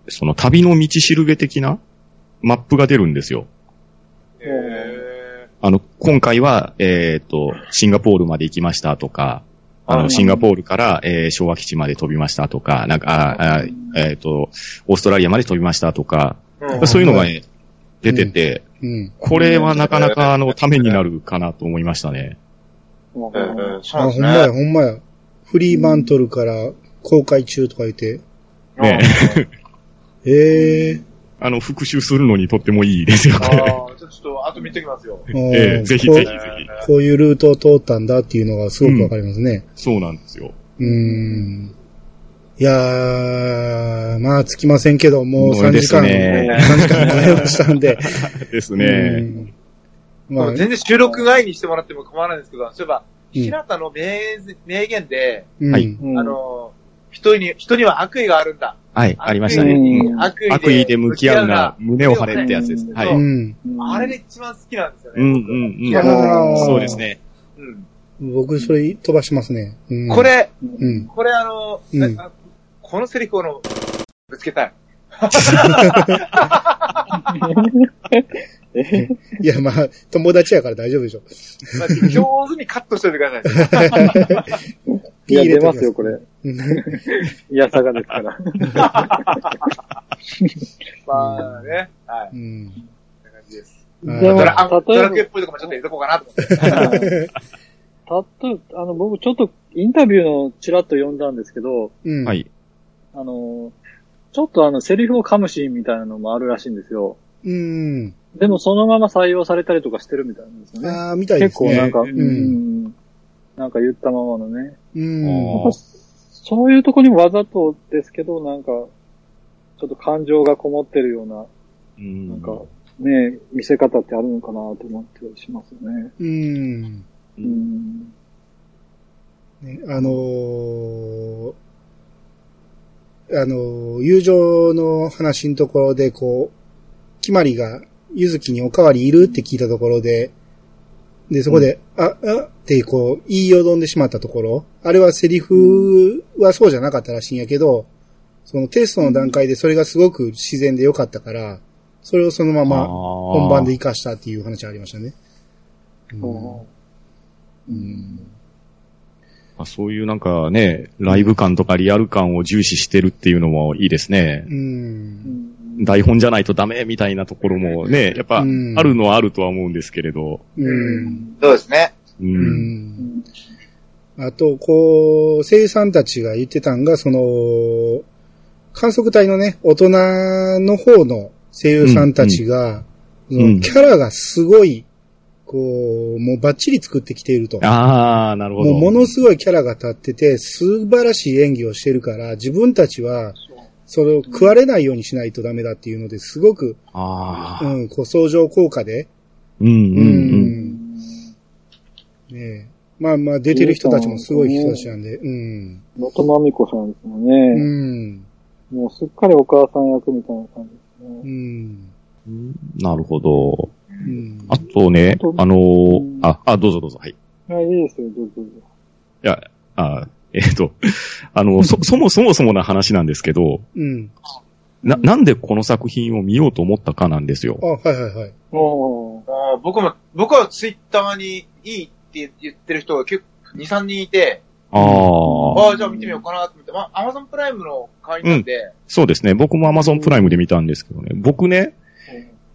B: その旅の道しるべ的なマップが出るんですよ。
C: え
B: あの、今回は、えっ、と、シンガポールまで行きましたとか、あの、
C: うん
B: シンガポールから、えー昭和基地まで飛びましたとか、なんか、ああえっ、と、オーストラリアまで飛びましたとか、
C: ー
B: そういうのがね、出てて、
A: うん。
B: これはなかなかあの、ためになるかなと思いましたね。
D: うん
C: えーそう
A: あ、
C: なんです
A: ほんまや、
C: ね。
A: ほんまや。フリーマントルから公開中とか言って。
B: ね
A: ええ
B: あの、復習するのにとってもいいですよ、
C: あ
B: これ。
C: ーちょっとちょっと、後見てきますよ。
A: ー。
B: ええぜひ
A: こう
B: ぜひぜひ。
A: こういうルートを通ったんだっていうのがすごくわかりますね。
B: そうなんですよ。
A: うーん。いやー、まあ、つきませんけど、もう3
B: そうです
A: 時間、
B: ね
A: 3時間超えましたんで。う
B: ですね。
A: んまあ、
C: 全然収録外にしてもらっても構わないんですけど、そういえば、
A: うん
C: 平田の名名言で、
A: うん
B: はい
D: うん
C: あの、人に、人には悪意があるんだ。
B: はい、ありました
D: う
B: ね。
D: ん
C: 悪意で
B: 悪意で向き合うな、胸を張れってやつです。
D: うん
B: はい。
C: あれで一番好きなんですよね。
B: うんうんうん。そうですね。
C: うん
A: 僕、それ飛ばしますね。うん
C: こ、れ、
A: うん。
C: これあの、
A: うん
C: なこのセリフをのぶつけたい。
D: え
A: いや、まあ、友達やから大丈夫でしょ。
C: まあ上手にカットしててください。
D: いや、出ますよ、これ。
A: うん
D: いやさがですから。
C: まあね、はい。こ
A: うん。
C: んな感じです。
A: うん
D: でも、
C: ドラあド
D: 例
C: ラクエ
D: え
C: っぽいとこもちょっと入れとこうかなと思って。
D: ば、たと、あの、僕ちょっとインタビューのチラッと読んだんですけど、
A: うん。
B: は。い。
D: あの、ちょっとあの、セリフを噛むシーンみたいなのもあるらしいんですよ。
A: うん。
D: でもそのまま採用されたりとかしてるみたいなんですよね。
A: ああ、みたいですね。
D: 結構なんか、
B: う
D: うんん、なんか言ったままのね。
A: うん。
D: そういうとこにもわざとですけど、なんか、ちょっと感情がこもってるような、
B: うん
D: なんか、ね、見せ方ってあるのかなと思ったりしますよね。
A: うん。
D: うん。
A: ねあのーあのー友情の話のところで、こう、決まりが、ゆずきにおかわりいるって聞いたところで、で、そこで、あ、あってこう、言いよどんでしまったところ、あれはセリフはそうじゃなかったらしいんやけど、そのテストの段階でそれがすごく自然で良かったから、それをそのまま本
B: 本
A: 番で活かしたっていう話ありましたね。うんうん
B: まあそういうなんかね、ライブ感とかリアル感を重視してるっていうのもいいですね
A: う。。
D: うんん。
B: 台本じゃないとダメみたいなところもね、やっぱあ
A: うん
B: るのはあるとは思うんですけれど。
A: うん。
C: そうですね。
B: う。
A: うんん。あと、こう、声優さんたちが言ってたんが、その、観測隊のね、大人の方の声優さんたちが、その
B: うん
A: キャラがすごい、こう、もうバッチリ作ってきていると。
B: ああ、なるほど。
A: もうものすごいキャラが立ってて、素晴らしい演技をしてるから、自分たちは、それを食われないようにしないとダメだっていうので、すごく、
B: ああ。
A: うん、こう、相乗効果で、
B: うんうんう。
A: うんん。ねえまあまあ、出てる人たちもすごい人たちなんで、うん。
D: 能登まみこさんですもん
A: う
D: ね。
A: ん。
D: もうすっかりお母さん役みたいな感じです
A: う
D: ね。
A: ん。
B: なるほど。
A: うん。
B: あとね、あのーあ、あ、どうぞどうぞ、はい。い
D: はい、いいですよ、どうぞどうぞ。
B: や、あ、えっ、と、あの、そ、そもそもそもな話なんですけど、
A: うん。
B: な、なんでこの作品を見ようと思ったかなんですよ
A: あ、。はいはいはい。
D: おー
C: あー僕も、僕はツイッターにいいって言ってる人が結構2、3人いて、
B: ああ、
C: ああ、じゃあ見てみようかなと思って、まあ、アマゾンプライムの会員なんで、
B: そうですね。僕も Amazon プライムで見たんですけどね。僕ね、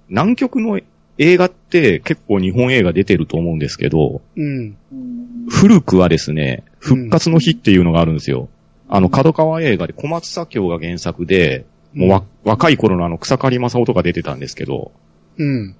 B: 南極の映画って結構日本映画出てると思うんですけど、
A: うん。
D: うん
B: 古くはですね、復活の日っていうのがあるんですよ。あの、角川映画で小松左京が原作で、もうわ、若い頃のあの草刈正雄とか出てたんですけど、
A: うん。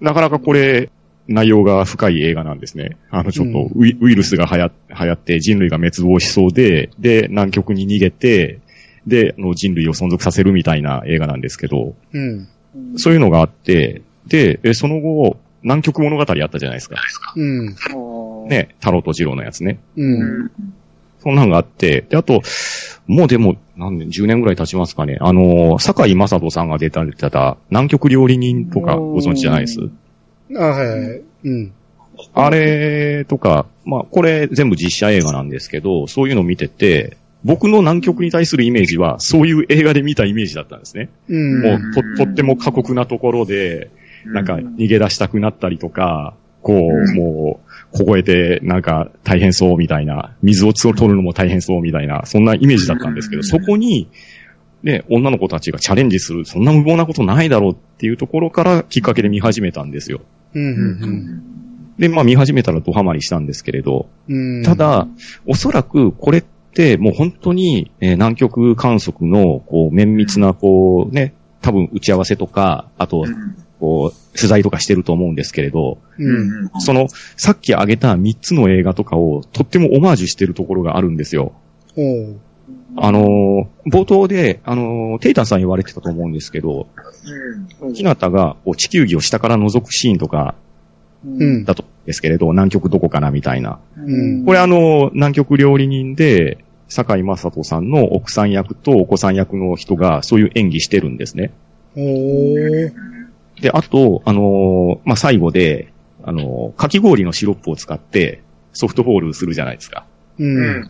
B: なかなかこれ、内容が深い映画なんですね。あの、ちょっとウイ,、ルスが流行流行って人類が滅亡しそうで、で、南極に逃げて、で、あの人類を存続させるみたいな映画なんですけど、
A: うん。
D: うん
B: そういうのがあって、で、えその後、南極物語あったじゃないですか。
A: うん。
B: ね、太郎と二郎のやつね。
A: うん。
B: そんなんがあって、で、あと、もうでも、何年、10年ぐらい経ちますかね。あの、坂井正人さんが出た、出た、南極料理人とかご存知じゃないです？
A: あ、はいはい。うん。
B: あれとか、まあ、これ全部実写映画なんですけど、そういうのを見てて、僕の南極に対するイメージは、そういう映画で見たイメージだったんですね。
A: うん。
B: もう、と、とっても過酷なところで、なんか逃げ出したくなったりとか、こう、もう、凍えて、なんか大変そうみたいな、水を取るのも大変そうみたいな、そんなイメージだったんですけど、そこに、ね、女の子たちがチャレンジする、そんな無謀なことないだろうっていうところからきっかけで見始めたんですよ。で、まあ見始めたらドハマりしたんですけれど、
A: うん。
B: ただ、おそらくこれってもう本当に、えー南極観測のこう綿密なこうね、多分打ち合わせとか、あと、こう、取材とかしてると思うんですけれど、
A: うん。
B: その、さっき挙げた3つの映画とかをとってもオマージュしてるところがあるんですよ。あのー冒頭で、あのーテイタンさん言われてたと思うんですけど、
C: うん。
B: ひなたがこう地球儀を下から覗くシーンとか
A: うん。
B: だとですけれど、南極どこかなみたいな。
A: うん。
B: これあの、南極料理人で、坂井正人さんの奥さん役とお子さん役の人がそういう演技してるんですね。で、あと、あのーまあ、最後で、あのーかき氷のシロップを使ってソフトボールするじゃないですか。
A: う。
C: うんん。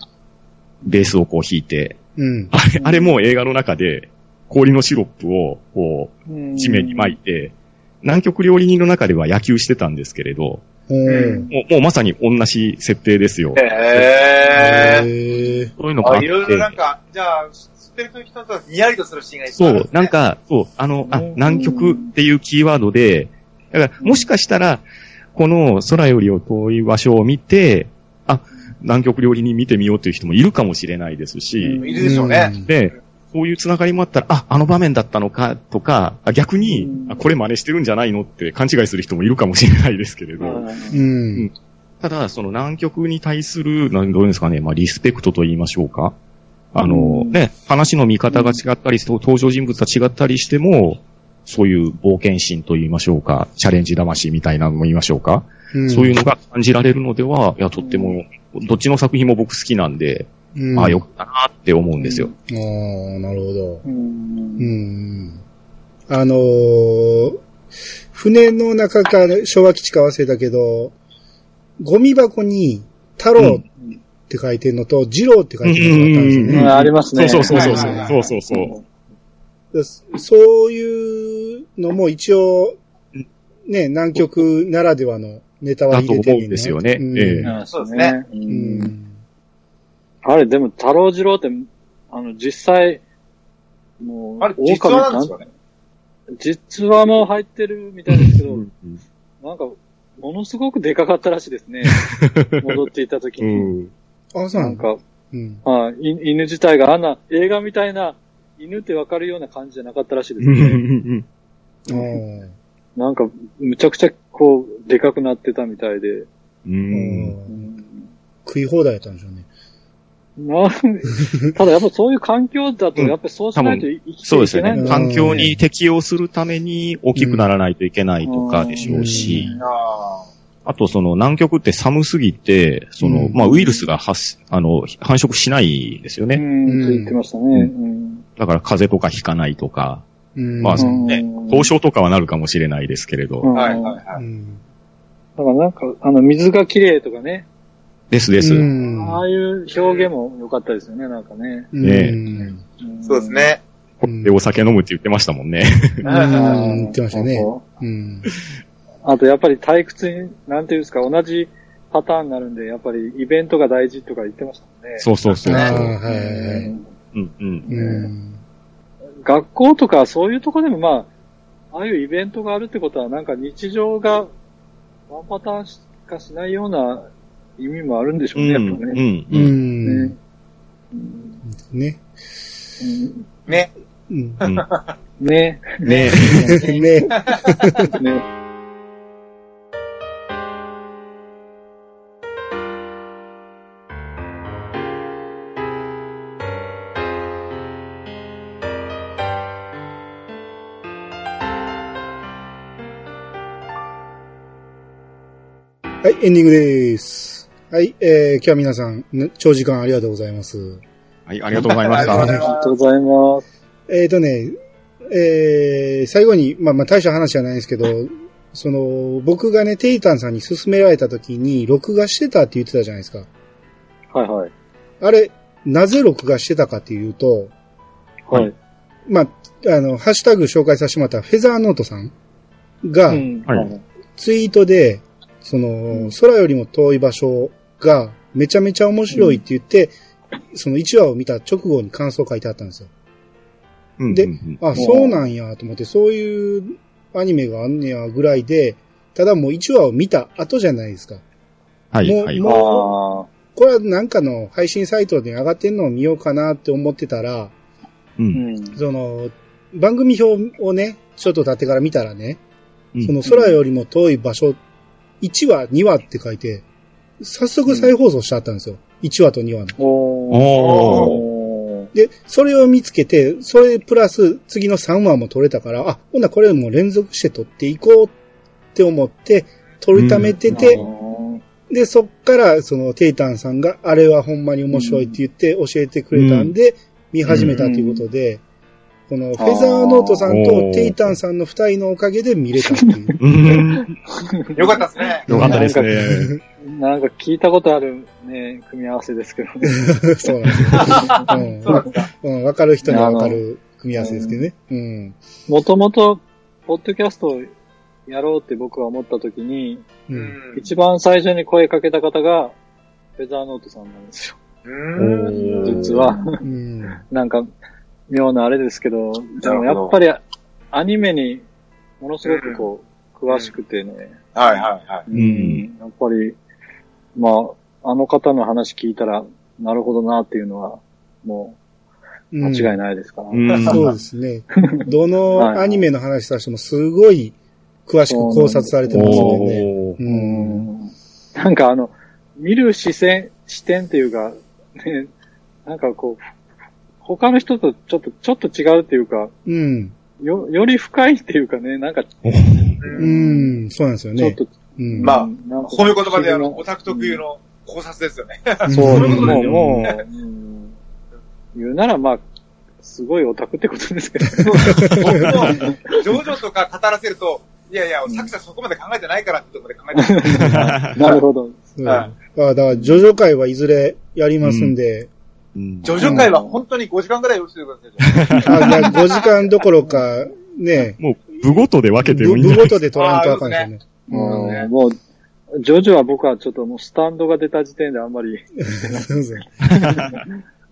B: ベースをこう引いて。
A: うん。
B: あれ、あれも映画の中で氷のシロップをこう地面に巻いて、南極料理人の中では野球してたんですけれど、
A: おー。
B: もうもうまさに同じ設定ですよ。
C: へえ。
A: へえ。
C: あ、
B: そういうのがあって。
C: いろいろなんか、じゃあ、知ってる人とニヤリとするシーンがいっぱい
B: そう
C: あるです、ね
B: なん、か、そう、あの、あ、
D: うん。
B: 南極っていうキーワードで、だから、もしかしたら、この空よりを遠い場所を見て、あ、南極料理に見てみようという人もいるかもしれないですし、
D: うん
C: いるでしょうね。
B: で、そういうつながりもあったら、あ、あの場面だったのかとか、あ逆に、あこれ真似してるんじゃないのって勘違いする人もいるかもしれないですけれど、
A: うん。
B: ただ、その南極に対する、なんどういうんですかね、まあ、リスペクトと言いましょうか。あの、
D: うん
B: ね、話の見方が違ったり、そう登場人物が違ったりしても、そういう冒険心と言いましょうか、チャレンジ魂みたいなのも言いましょうか、
A: うん。
B: そういうのが感じられるのでは、いや、とっても、どっちの作品も僕好きなんで、
A: うん。
B: ああ、よかったなって思うんですよ。
A: ああ、なるほど。
D: うん
A: うん。あのー船の中か昭和基地か忘れたけど、ゴミ箱に太郎って書いてるのと、二郎って書いてるのがあったんですよ
B: うん
A: ね。
D: うんありますね。
B: そうそうそうそう。そうそうそう。
A: でそういうのも一応、ね、南極ならではのネタは入れて
B: だと思うんですよね
A: うん
B: ええ
D: うん
C: そうですね。
D: う
A: うんん。
D: あれ、でも、太郎次郎って、あの、実際、もう、
C: あれ、実話なんですかね？
D: 実話も入ってるみたいですけど、なんか、ものすごくでかかったらしいですね。戻っていった時
B: う
D: に。
B: ん。
A: あ、そうなん
D: か、
A: うん。
D: はい、い犬自体があんな映画みたいな犬ってわかるような感じじゃなかったらしいです
B: うんう
D: ね。なんか、むちゃくちゃこう、でかくなってたみたいで。
B: う。
A: うんん。食い放題やったんでしょうね。
D: なんただやっぱそういう環境だと、やっぱりそうしないと生きて
B: そうですよね。
D: いけないんだ
B: 環境に適応するために大きくならないといけないとかでしょうし、
C: あ
B: あとその南極って寒すぎて、その、
A: うん
B: まあウイルスが発、あの、繁殖しないですよね。
D: うん、言ってましたね。うん。
B: だから風邪とかひかないとか、
A: うん。
B: まあ
D: うん
B: ね、凍傷とかはなるかもしれないですけれど。
C: はいはいはい。
A: うん。
D: だからなんか、あの、水が綺麗とかね、
B: ですです。
A: うん
D: ああいう表現も良かったですよね、なんかね。
A: うん
B: ね
D: うん
C: そうです。ね。
A: うん
B: で、お酒飲むって言ってましたもんね。
A: うん。
C: うん
A: 言ってましたね。
D: そう
A: うん。
D: あとやっぱり退屈に、なんていうんですか、同じパターンになるんで、やっぱりイベントが大事とか言ってましたもんね。
B: そうそうそう。
D: 学校とかそういうとこでもまあ、ああいうイベントがあるってことは、なんか日常がワンパターンしかしないような意味もあるんでしょうね、やっぱね。
B: うんうん
A: う
B: うん。
A: ん。
D: ね
A: ね。
D: うん
C: ね。
A: うん。
B: うん
D: ね。
B: ね
A: ね。
D: ね。
A: はい、エンディングです。はい、えー、今日は皆さん、ね長時間ありがとうございます。
B: はい、ありがとうございまし
C: あり
B: た。
C: がとうございま
D: ありがとうございます。
A: えーとね、えー、最後に、まあまあ大した話じゃないんですけど、その、僕がね、テイタンさんに勧められた時に、録画してたって言ってたじゃないですか。
D: はいはい。
A: あれ、なぜ録画してたかっていうと、
D: はい。
A: まあ、あの、ハッシュタグ紹介させてもらったフェザーノートさんが、
D: うん
B: はい
A: ツイートで、その、空よりも遠い場所がめちゃめちゃ面白いって言って、その1話を見た直後に感想を書いてあったんですよ。で
B: うんうん
A: あ、そうなんやと思って、そういうアニメがあんねやぐらいで、ただもう1話を見た後じゃないですか。
B: はい、
A: もう
B: はい。
A: も
D: あ
A: これはなんかの配信サイトで上がってんのを見ようかなって思ってたら、
B: う。
D: ん。
A: その、番組表をね、ちょっと経ってから見たらね、
B: うん
A: その空よりも遠い場所、1話、2話って書いて、早速再放送しちゃったんですよ。1話と2話の。で、それを見つけて、それプラス次の3話も撮れたから、あ、ほんならこれもう連続して撮っていこうって思って、撮りためてて、で、そっから、その、テイタンさんが、あれはほんまに面白いって言って教えてくれたんで、見始めたということで、この、フェザーノートさんとテイタンさんの二人のおかげで見れたっていう。
B: うん。
C: よかったですね。
B: よかったですね。
D: なんか聞いたことあるね、組み合わせですけどね。
A: そうなんですよ。うん
C: そうなんですか。
A: る人にはわかる組み合わせですけどね。うん。
D: もともと、ポッドキャストをやろうって僕は思った時に、
A: う。
C: うんん。
D: 一番最初に声かけた方が、フェザーノートさんなんですよ。
C: うん。
D: 実は。
A: うん。
D: なんか、妙なあれですけど、でもやっぱりアニメにものすごくこう、詳しくてね、
C: はいはいはい。
B: うん
D: やっぱり、まあ、あの方の話聞いたら、なるほどなっていうのは、もう、間違いないですから。
B: うん
A: そうですね。どの
D: はい
A: アニメの話させてもすごい詳しく考察されてますよね。う。
D: うんんなんかあの、見る視線、視点っていうか、ね、なんかこう、他の人とちょっと、ちょっと違うっていうか、
A: うん。
D: よ、より深いっていうかね、なんか、
A: う
C: うん。
A: ん。そうなんですよね。
D: ちょっと、
A: うん。
C: まあ
D: なんか
C: そういう言葉であの、オタク特有の考察ですよね。
D: そう、
A: うん
C: そういうことです
D: もう、
C: よ
D: もう、うん言うならまあ、すごいオタクってことですけど。
C: 僕も、ジョジョとか語らせると、いやいや、作者そこまで考えてないからってところで考えてる。
D: なるほど。
C: は
A: あだから、ジョジョ会はいずれやりますんで、
B: うん
C: ジョジョ界は本当に5時間ぐらい用意してくださいよ。
A: あ、いや、5時間どころか、ね、
B: もう、部ごとで分けて
A: 部
B: もいい
A: 部ごとで取らんとあかんですよね。
D: も
C: ね。
D: う、もう、ジョジョは僕はちょっともうスタンドが出た時点であんまり、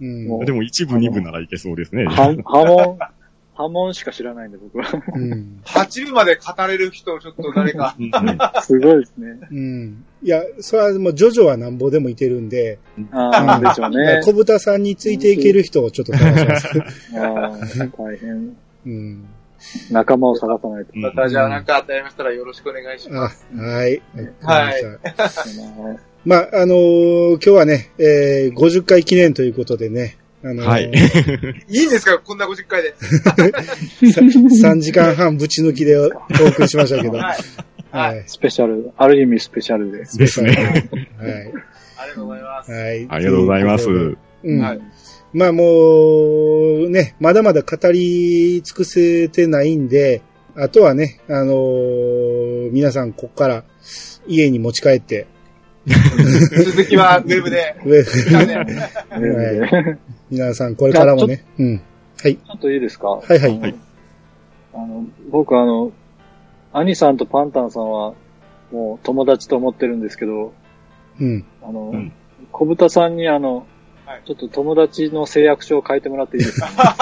B: でも一部二部ならいけそうですね。
D: は波紋、波紋しか知らないんで、僕は。
A: うん。
C: 8部まで語れる人、ちょっと誰か。
B: うん
D: すごいですね。
A: うん。いや、それはもう、ジョジョはなんぼでもいてるんで、
D: ああ、なんでしょうね。
A: 小豚さんについていける人をちょっと探します。
D: ああ、大変。
A: うん。
D: 仲間を探さないと。
B: うん
C: またじゃあなんかありましたらよろしくお願いしま
A: あ
C: す。、
A: はい。
C: はい
A: わかりましたまあ、あのー今日はね、えー、50回記念ということでね、あのー
B: はい。
C: いいんですか？こんな50回で。
A: 3時間半ぶち抜きでお送りしましたけど。
C: はい。
A: はい。
D: スペシャル、ある意味スペシャルで。
B: ですね。
A: はい。
C: ありがとうございます。
A: はい。
B: ありがとうございます。
A: うん。
C: はい
A: まあもう、ね、まだまだ語り尽くせてないんで、あとはね、あのー皆さんここから家に持ち帰って、
C: 続きはウェブで。
A: 上
C: ね
A: はい皆さんこれからもね、うん。はい。
D: ちょっといいですか？
A: はいはい
D: あのあの、僕あの、兄さんとパンタンさんは、もう友達と思ってるんですけど、
A: うん。
D: あの、
B: うん
D: 小豚さんにあの、
C: はい
D: ちょっと友達の誓約書を書いてもらっていいですか、
C: あ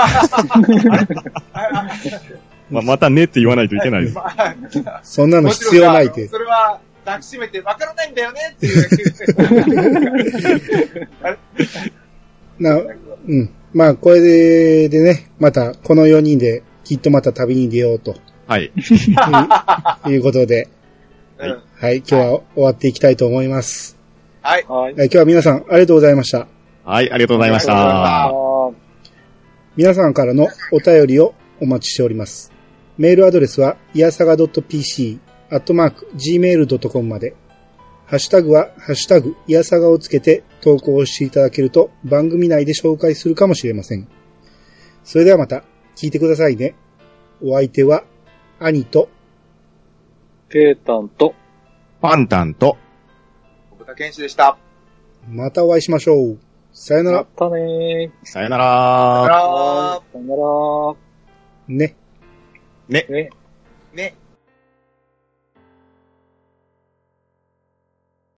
B: まあ、またねって言わないといけないです。
C: ま あ
A: そんなの必要ないって。
C: それは抱きしめてわからないんだよねっていう。
A: な、うん。まあ、これででね、また、この4人で、きっとまた旅に出ようと、
B: はい。
A: いういうことで、
C: うん
A: はい、今日は終わっていきたいと思います。
C: はい。
D: はい。
A: はい今日は皆さん、ありがとうございました。
B: はい、ありがとうございまし
C: ありがとうございました
A: 皆さんからのお便りをお待ちしております。メールアドレスは、いやさが .pc、アットマーク、gmail.com まで。ハッシュタグは、ハッシュタグ、いやさがをつけて投稿していただけると番組内で紹介するかもしれません。それではまた、聞いてくださいね。お相手は、兄と、
D: ペータンと、
B: パンタンと、
C: 小豚健志でした。
A: またお会いしましょう。さよなら。
D: またね
B: さよな
C: さよな
B: ら。
C: ら
D: ー。さよなら。
A: ね。
B: ね。
D: ね。
C: ね。